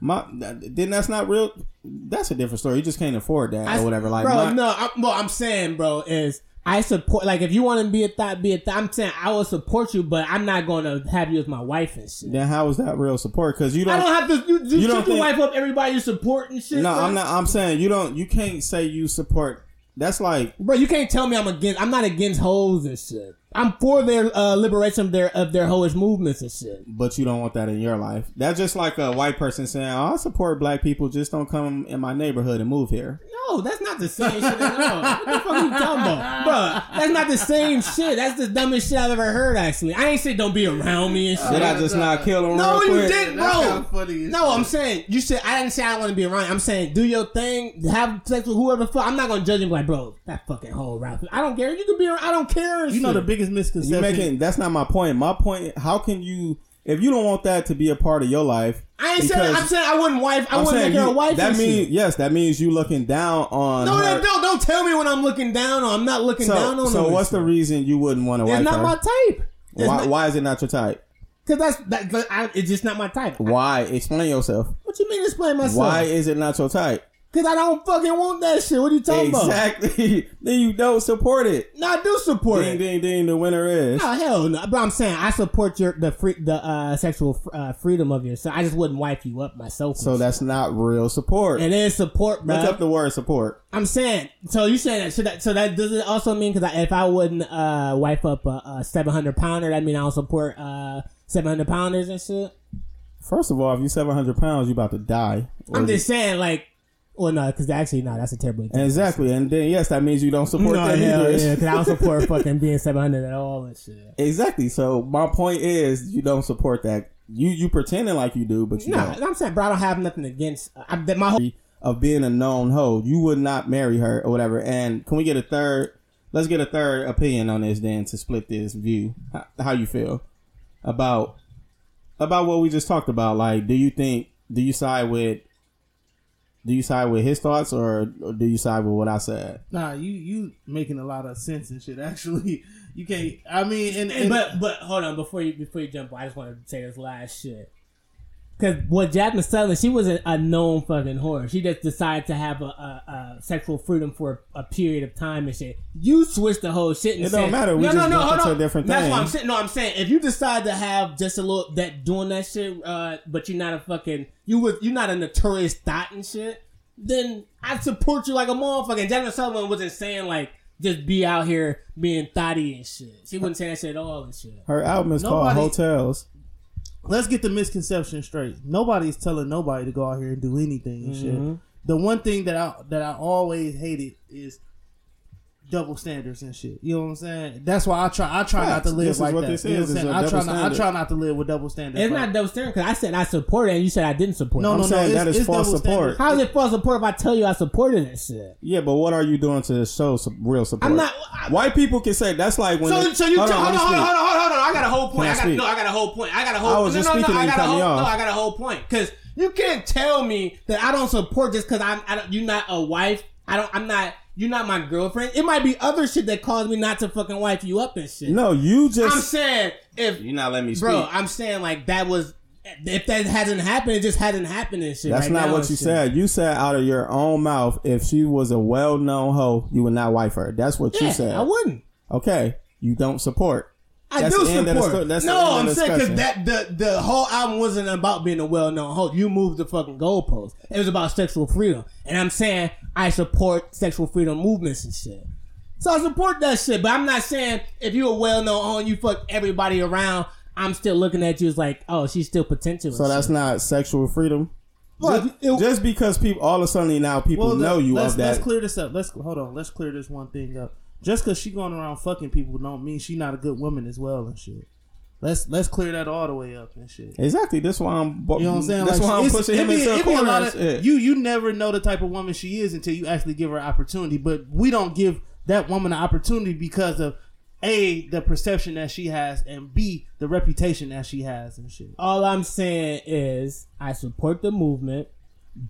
My, then that's not real. That's a different story. You just can't afford that I- or whatever. Like, bro, my- no, I, what I'm saying, bro, is I support. Like, if you want to be a thought, be a thought. I'm saying I will support you, but I'm not going to have you as my wife and shit. then how is that real support? Because you don't. I don't have to. You, you, You don't your think- wife up. Everybody you support and shit. no, bro. I'm not. I'm saying you don't. You can't say you support. That's like Bro, you can't tell me I'm against. I'm not against hoes and shit. I'm for their uh, liberation of their of their hoish movements and shit. but you don't want that in your life. That's just like a white person saying, oh, "I support black people, just don't come in my neighborhood and move here." No, that's not the same shit at all. What the fuck are you talking about? Bro, that's not the same shit. That's the dumbest shit I've ever heard, actually. I ain't say don't be around me and shit. Did I just not kill him? no, real you quick? didn't, bro. kinda funny as No. I'm saying, you said, I didn't say I want to be around you. I'm saying, do your thing, have sex with whoever the fuck. I'm not going to judge him like, bro, that fucking whole Ralph. I don't care. You can be around, I don't care. and You know the biggest misconception. You making that's not my point. My point: How can you, if you don't want that to be a part of your life? I ain't saying, I'm saying I wouldn't wife, I I'm wouldn't make her a wife. That shit. means yes, that means you looking down on. No, her. no, don't don't tell me when I'm looking down on. I'm not looking down on. so her what's the reason you wouldn't want to wife It's not her? my type. Why, not- why is it not your type? Cause that's that. that- I, it's just not my type. Why? Explain yourself. What you mean explain myself? Why is it not your type? Cause I don't fucking want that shit. What are you talking about? Exactly. then you don't support it. No, I do support Ding, it. ding, ding. The winner is. Oh hell no! But I'm saying I support your the free the uh, sexual uh, freedom of yourself. I just wouldn't wife you up myself. So that's not real support. and then support, bro. Look up the word support. I'm saying. So you saying that? So that so that does it also mean because if I wouldn't uh, wife up a, a 700 pounder, that mean I don't support uh, 700 pounders and shit. First of all, if you're 700 pounds, you're about to die. I'm just saying, like, well, no, because actually, no, that's a terrible. example. Exactly. And then, yes, that means you don't support no, that hell either. yeah, because I don't support fucking being 700 at all and shit. Exactly. So my point is, you don't support that. You you pretending like you do, but you No, don't. I'm saying, bro, I don't have nothing against. I, that my whole Of being a known hoe, you would not marry her or whatever. And can we get a third? Let's get a third opinion on this then to split this view. How, how you feel about about what we just talked about? Like, do you think do you side with do you side with his thoughts or, or do you side with what I said? Nah, you you making a lot of sense and shit. Actually, you can't. I mean, and, and but but hold on before you before you jump, I just want to say this last shit. Cause what Jasmine Sutherland, she wasn't a known fucking whore. She just decided to have a, a, a sexual freedom for a, period of time and shit. You switched the whole shit. And It don't matter. We no, just no, no, hold on. a different That's thing. what I'm saying. No, I'm saying if you decide to have just a little that doing that shit, uh, but you're not a fucking you was you're not a notorious thought and shit, then I support you like a motherfucker. And Jasmine Sutherland wasn't saying like just be out here being thotty and shit. She wasn't saying that shit at all and shit. Her album is Nobody- called Heaux Tales. Let's get the misconception straight. Nobody's telling nobody to go out here and do anything and Mm-hmm. shit. The one thing that I that I always hated is double standards and shit. You know what I'm saying? That's why I try I try not to live This is like what that. this You know is, what I'm saying? a I try double not I try not to live with double standards. It's Like, not double standard because I said I support it and you said I didn't support no, it. no, I'm no. saying that is false support. standards. How is it false support if I tell you I supported that shit? Yeah, but what are you doing to show some real support? I'm not. I- White people can say that's like when. so, they- so you hold hold on, on, hold on, hold on, hold on, hold on. I got a whole point. I I got no, I got a whole point. I got a whole. I was no, just no, speaking no, I you got a whole. No, I got a whole point because you can't tell me that I don't support just because I'm. I don't, you're not a wife. I don't. I'm not. You're not my girlfriend. It might be other shit that caused me not to fucking wife you up and shit. No, you just. I'm saying if you're not letting me speak. bro, I'm saying like that was. If that hasn't happened, it just hasn't happened and shit. that's right not now what you shit. said. You said out of your own mouth, if she was a well-known hoe, you would not wife her. That's what Yeah, you said. I wouldn't. Okay, you don't support. I That's do the end of the support. sto- that's the no, end I'm the saying because that the the whole album wasn't about being a well known host. You moved the fucking goalpost. It was about sexual freedom, and I'm saying I support sexual freedom movements and shit. So I support that shit, but I'm not saying if you're a well known hoe and you fuck everybody around, I'm still looking at you as like, oh, she's still potential. So that's not sexual freedom. Well, just, it- just because people all of a sudden now people Well, know you let's, of that. Let's clear this up. Let's hold on. Let's clear this one thing up. Just because she going around fucking people don't mean she not a good woman as well and shit. Let's let's clear that all the way up and shit. exactly. That's why I'm. You know what I'm saying? That's Like, why I'm it's- pushing him it be- into a it a corner. lot of- shit. You you never know the type of woman she is until you actually give her opportunity. But we don't give that woman an opportunity because of a the perception that she has and b the reputation that she has and shit. All I'm saying is I support the movement,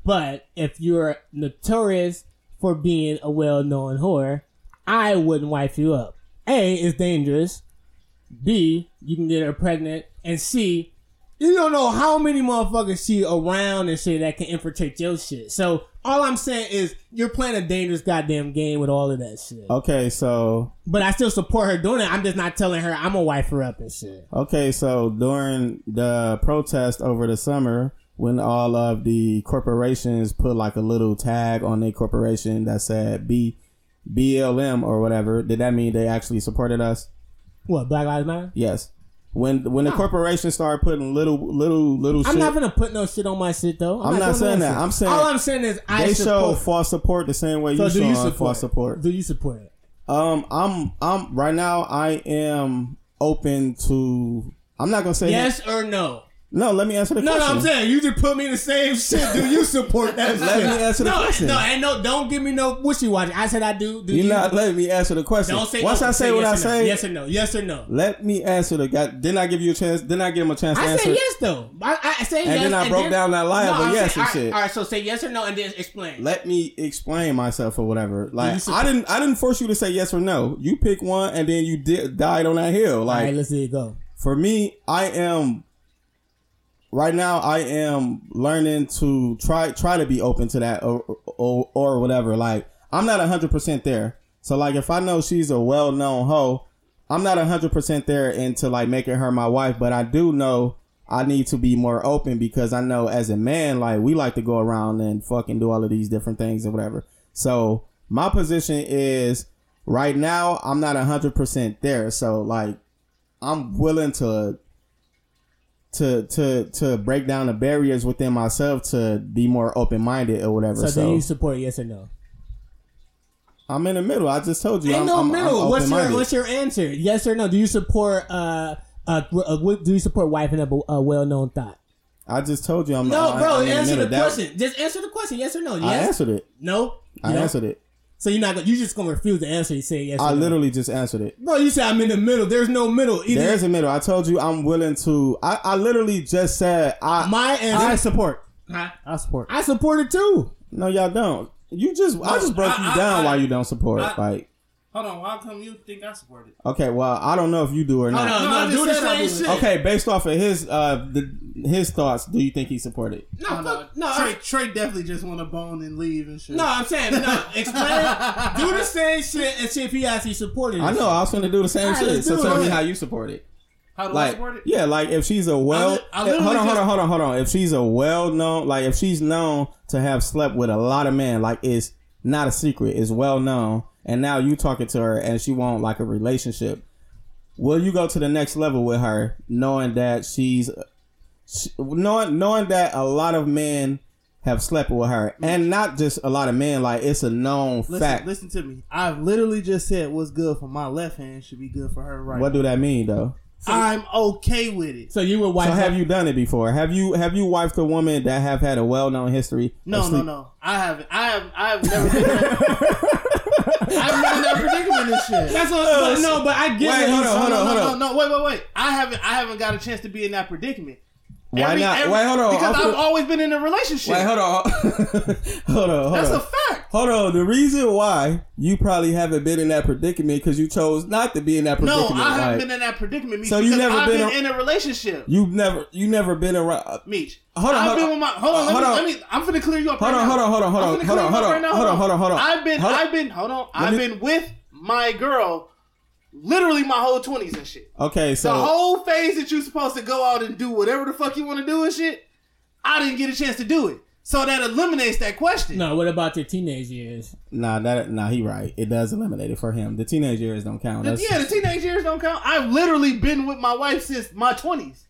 but if you're notorious for being a well-known whore, I wouldn't wife you up. A, it's dangerous. B, you can get her pregnant. And C, you don't know how many motherfuckers she around and shit that can infiltrate your shit. So all I'm saying is you're playing a dangerous goddamn game with all of that shit. Okay, so But I still support her doing it. I'm just not telling her I'm gonna wife her up and shit. Okay, so during the protest over the summer, when all of the corporations put like a little tag on their corporation that said B BLM or whatever, did that mean they actually supported us? What, Black Lives Matter? Yes. when when the corporation start putting little little little I'm shit, not gonna put no shit on my shit though. I'm not doing saying that. shit. I'm saying all I'm saying is I they show false support the same way so you you show support? false support. Do you support it? Um, I'm I'm right now. I am open to. I'm not gonna say Yes or no? No, let me answer the question. No, no. I'm saying you just put me in the same shit. Do you support that Let shit? me answer the no, question. No, and no, don't give me no wishy washy. I said I do. Do You're you? not letting me answer the question. don't say. Once no, I say, what yes I or no. say, yes or no, yes or no. let me answer the guy. Didn't I give you a chance? Didn't I give him a chance to I answer? said yes though. I, I say And yes, then I broke down that lie a I'm yes saying- and shit. All right, all right, so say yes or no, and then explain. Let me explain myself or whatever. Like I didn't, I didn't force you to say yes or no. You pick one, and then you did died on that hill. Like right, let's see it go. for me, I am right now. I am learning to try try to be open to that or or, or whatever. Like I'm not hundred percent there. So like if I know she's a well known hoe, I'm not hundred percent there into like making her my wife. But I do know I need to be more open because I know as a man, like we like to go around and fucking do all of these different things or whatever. So my position is right now I'm not hundred percent there. So like I'm willing to to to to break down the barriers within myself to be more open minded or whatever. So, So, do you support yes or no? I'm in the middle. I just told you. Ain't I'm, no I'm, middle. I'm what's your. What's your answer? Yes or no? Do you support uh uh, uh do you support wiping up a, a well known thought? I just told you. I'm No, I, bro. I'm answer the That- question. Just answer the question. Yes or no? I answered it. No. I answered it. So you're not gonna. You just gonna refuse to answer. You say yes. I no. literally just answered it. Bro, you said I'm in the middle. There's no middle. Either There is a middle. I told you I'm willing to. I, I literally just said I. my answer. I support. Huh? I support. I support it too. no, y'all don't. You just. I just broke I- you I- down I- why you don't support. I- like, Hold on. How come you think I support it? okay, well, I don't know if you do or not. no, No, no, I do the same do. shit. Okay, based off of his uh the, his thoughts, do you think he supported? No, no, fuck, no, Trey, I- Trey definitely just want to bone and leave and shit. no. I'm saying no. Explain. do the same shit and see if he actually supported. It. I it. know. I was going to do the same All right, shit. So tell it. me how you support it. How do I support it? yeah, like if she's a well, li- I hold on, hold on, hold on, hold on. If she's a well known, like if she's known to have slept with a lot of men, like it's not a secret, it's well known, and now you talking to her and she want like a relationship. Will you go to the next level with her, knowing that she's, she, knowing knowing that a lot of men have slept with her, and not just a lot of men, like it's a known Listen, fact. listen to me. I've literally just said what's good for my left hand should be good for her right. What do that mean, though? I'm okay with it. So you would wipe. So have you done it before? Have you have you wifed a woman that have had a well known history? No, no, no. I haven't. I have. I have never been. In, I've never been in that predicament and shit. That's what. but no, but I get Wait, what hold he's on, hold no, on, no, hold no, on. no, Wait, wait, wait. I haven't. I haven't got a chance to be in that predicament. Why Every- not? every- Wait, hold on. Because I've finna- always been in a relationship. Wait, hold on. hold on, hold That's on. a fact. Hold on. The reason why you probably haven't been in that predicament because you chose not to be in that predicament. No. I haven't like, been in that predicament. Meech, So you never I've been been, a- in a relationship. You've never, you never been around. Uh, Meech. Hold on, I've hold been on. with my. Hold on. Uh, let, Hold me, on. let me. I'm finna clear you up. Hold right on, hold on, hold on, hold on, hold on, hold on, hold on, hold on, hold on. I've been. I've been. Hold on. I've been with my girl, literally my whole twenties and shit. Okay, so The whole phase that you're supposed to go out and do whatever the fuck you want to do and shit, I didn't get a chance to do it. So that eliminates that question. No, what about your teenage years? nah, that nah, he right. It does eliminate it for him. The teenage years don't count. The- yeah, the teenage years don't count. I've literally been with my wife since my twenties.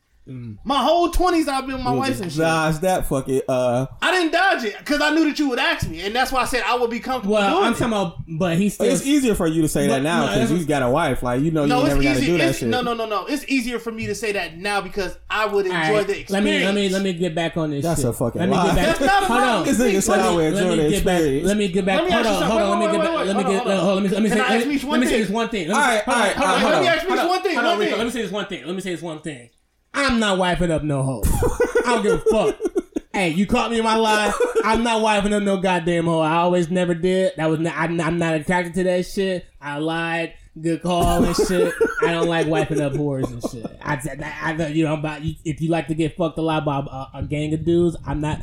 My whole twenties, I've been with my wife and shit. Dodge that fucking uh. I didn't dodge it because I knew that you would ask me, and that's why I said I would be comfortable Well, doing I'm it. talking about, but he's still. It's easier for you to say But- that now because that's- you got a wife. Like you know, you No, never it's got to do that it's- shit. No, no, no, no. It's easier for me to say that now because I would enjoy All right, the let experience. me let me let me get back on this. That's shit. a fucking let me lie. Get back. That's not a hold lie. on. This nigga said I would let enjoy me the get back. experience. Let me get back. Hold on, hold on. Let me get back. Let me get. hold on, Let me let me say. Let ask me Meech one let me say this one thing. Let me say- right, hold on, all right, hold on, all right, hold hold on. on. Let me ask Meech one thing. One thing. Let me say this one thing. Let me say this one thing. I'm not wiping up no hoe. I don't give a fuck. Hey, you caught me in my lie. I'm not wiping up no goddamn hoe. I always never did. That was not, I'm, I'm not attracted to that shit. I lied. Good call and shit. I don't like wiping up whores and shit. I. I, know, you know about if you like to get fucked a lot by a, a gang of dudes. I'm not.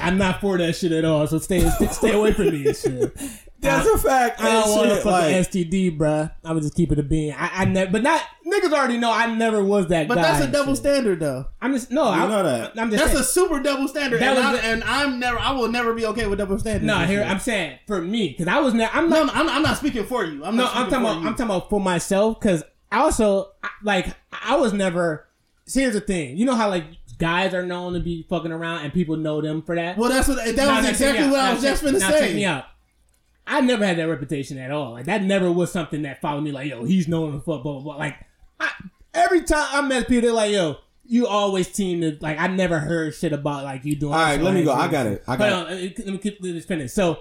I'm not for that shit at all. So stay stay away from me and shit. That's a fact. I don't want to shit, fucking like- STD, bruh. I would just keep it a bean. I, I never, but not niggas already know I never was that But guy. that's a double shit. standard, though. I'm just no. I know that. I'm just That's saying. a super double standard, That and, was I, and I'm never. I will never be okay with double standards. no, here shit. I'm saying for me because I was never. I'm not. no, I'm, I'm not speaking for you. I'm No, not I'm talking for about. you. I'm talking about for myself because also like I was never. See, here's the thing. You know how like guys are known to be fucking around and people know them for that. Well, that's what that Now, was exactly what out. I Now, was just check- gonna now, check me say. out. I never had that reputation at all. Like that never was something that followed me. Like yo, he's known for blah blah blah. Like I, every time I met people, they're like yo. You always seem to like. I never heard shit about like you doing. All right, let me go. I got it. I got on, let me- let me keep this finish. So,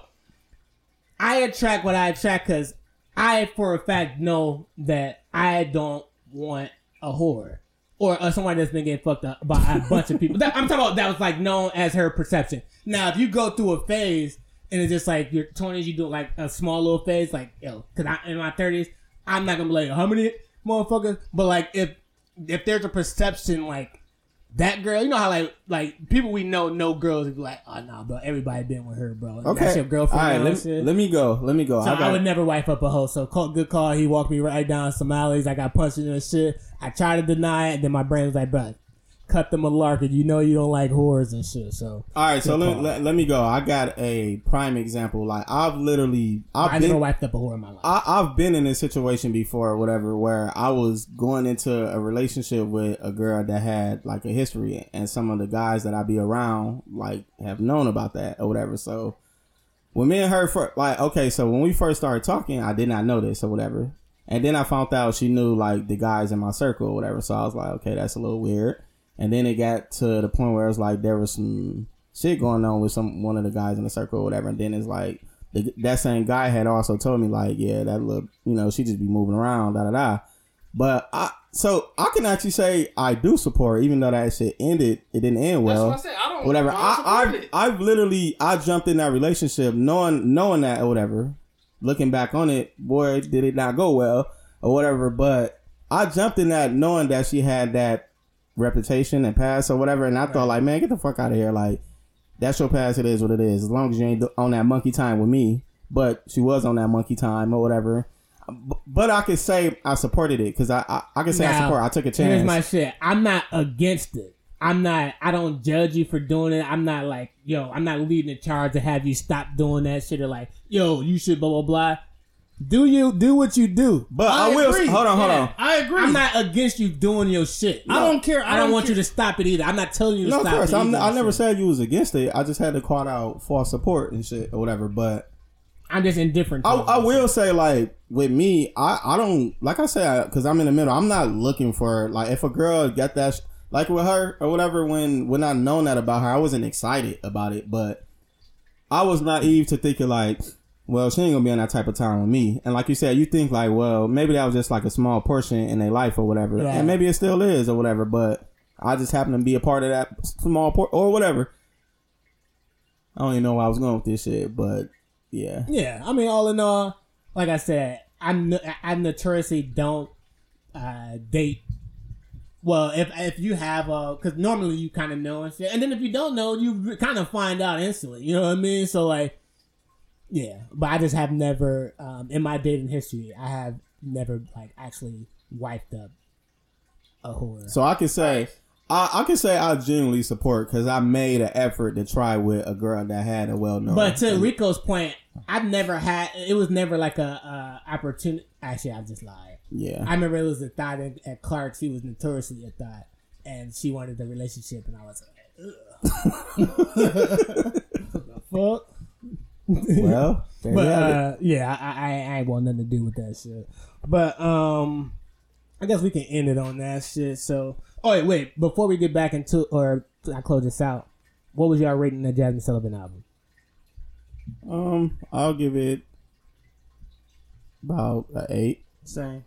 I attract what I attract because I, for a fact, know that I don't want a whore or uh, someone that's been getting fucked up by a bunch of people. That, I'm talking about that was like known as her perception. Now, if you go through a phase and it's just like your 20s, you do like a small little phase, like yo, because I in my 30s, I'm not gonna be like how many motherfuckers, but like if if there's a perception like that girl, you know how like like people we know know girls be like, oh nah, bro, everybody been with her, bro. Okay. That's your girlfriend. All right, let, shit. let me go. Let me go. So I I, got would never wife up a hoe. So call, good call. He walked me right down some alleys. I got punched in the shit. I tried to deny it. and Then my brain was like, bro, cut the malarkey. You know you don't like whores and shit. So All right, so let, let, let me go. I got a prime example. Like I've literally, I I've never been, wiped up a whore in my life. I, I've been in this situation before, or whatever, where I was going into a relationship with a girl that had like a history, and some of the guys that I be around like have known about that or whatever. So when me and her first, like, okay, so when we first started talking, I did not know this or whatever, and then I found out she knew like the guys in my circle or whatever. So I was like, okay, that's a little weird. And then it got to the point where it's like there was some shit going on with some one of the guys in the circle or whatever. And then it's like the, that same guy had also told me like, yeah, that look, you know, she just be moving around, da da da. But I, so I can actually say I do support, even though that shit ended, it didn't end well. That's what I said. I don't. whatever. I, I. I've literally, I jumped in that relationship knowing, knowing that or whatever. Looking back on it, boy, did it not go well or whatever. But I jumped in that knowing that she had that reputation and past or whatever. And I thought like, man, get the fuck out of here. Like, that's your past. It is what it is. As long as you ain't on that monkey time with me. But she was on that monkey time or whatever. But I could say I supported it because I, I I can say I support. I took a chance. Here's my shit. I'm not against it. I'm not. I don't judge you for doing it. I'm not like, yo. I'm not leading the charge to have you stop doing that shit or like, yo, you should blah blah blah. Do you do what you do? but I, will. agree. Hold on, hold Yeah. on. I agree. I'm not against you doing your shit. I don't care. I, I don't, don't want you to stop it either. I'm not telling you to No, of stop course. it. Either, I never said you was against it. I just had to call out for support and shit or whatever. But I'm just indifferent. I. I will say, like with me, I, I don't like I said because I'm in the middle. I'm not looking for like if a girl got that sh- like with her or whatever. When when I known that about her, I wasn't excited about it, but I was naive to thinking like, well, she ain't gonna be on that type of time with me. And like you said, you think like, well, maybe that was just like a small portion in their life or whatever, Right. and maybe it still is or whatever. But I just happen to be a part of that small port or whatever. I don't even know where I was going with this shit, but yeah. Yeah, I mean, all in all, like I said, I'm I notoriously don't uh, date. Well, if if you have a, because normally you kind of know and shit, and then if you don't know, you kind of find out instantly. You know what I mean? So like, yeah, but I just have never um, in my dating history, I have never like actually wiped up a whore. So I can say, I, I can say I genuinely support because I made an effort to try with a girl that had a well known. But to Rico's point, I've never had. It was never like a, a opportunity. Actually, I just lied. yeah, I remember it was a thought at, at Clark's. He was notoriously a thought, and she wanted the relationship, and I was like, Ugh. the fuck. Well, But you have it. uh, yeah, I, I, I ain't want nothing to do with that shit. But um, I guess we can end it on that shit. So, oh wait, wait, before we get back into or I close this out, what was y'all rating the Jazmine Sullivan album? um, I'll give it about an eight. Same.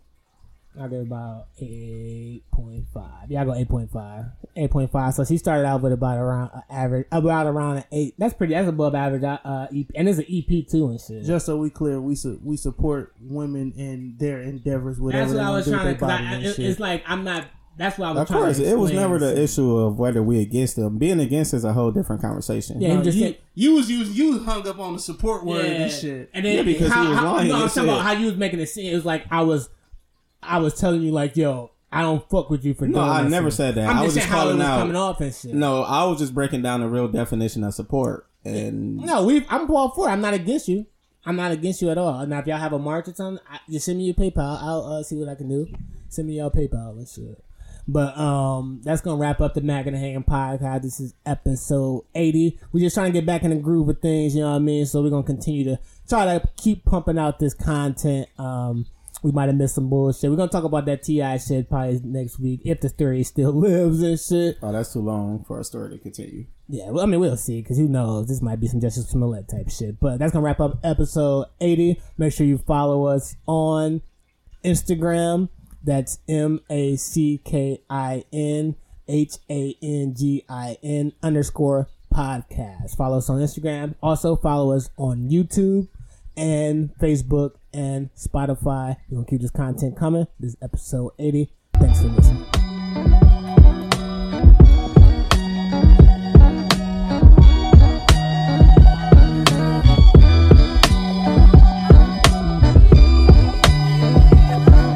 I'll give it about eight point five. Yeah, I go eight point five. Eight point five. So she started out with about around uh, average, about around an eight. That's pretty. That's above average. Uh, EP, and it's an EP too and shit. Just so we clear, we su- we support women in their endeavors, whatever that's what I was trying to. their Cause body I, it, it's like I'm not. That's why I was Of trying course, to. it was never the issue of whether we against them. Being against is a whole different conversation. Yeah, No, just you, said- you was you, you hung up on the support word and shit. And then Yeah, because how, he was how, lying No, I'm talking about how you was making it seem. It was like I was, I was telling you like, yo, I don't fuck with you for No. I never said that. I'm I was just calling out- coming off and shit. No, I was just breaking down the real definition of support, and no, we. I'm all for. it. I'm not against you. I'm not against you at all. Now, if y'all have a march or something, I, just send me your PayPal. I'll uh, see what I can do. Send me your PayPal and shit. But um, that's gonna wrap up the Mac and the Hanging podcast. This is episode 80. We're just trying to get back in the groove of things. You know what I mean? So we're gonna continue to try to keep pumping out this content. Um, we might have missed some bullshit. We're gonna talk about that T.I. shit probably next week if the story still lives and shit. Oh, that's too long for a story to continue. Yeah, well, I mean, we'll see because who knows? This might be some Jussie Smollett type shit. But that's gonna wrap up episode 80. Make sure you follow us on Instagram. That's M A C K I N H A N G I N underscore podcast. Follow us on Instagram. Also follow us on YouTube and Facebook and Spotify. We're gonna keep this content coming. This is episode 80. Thanks for listening.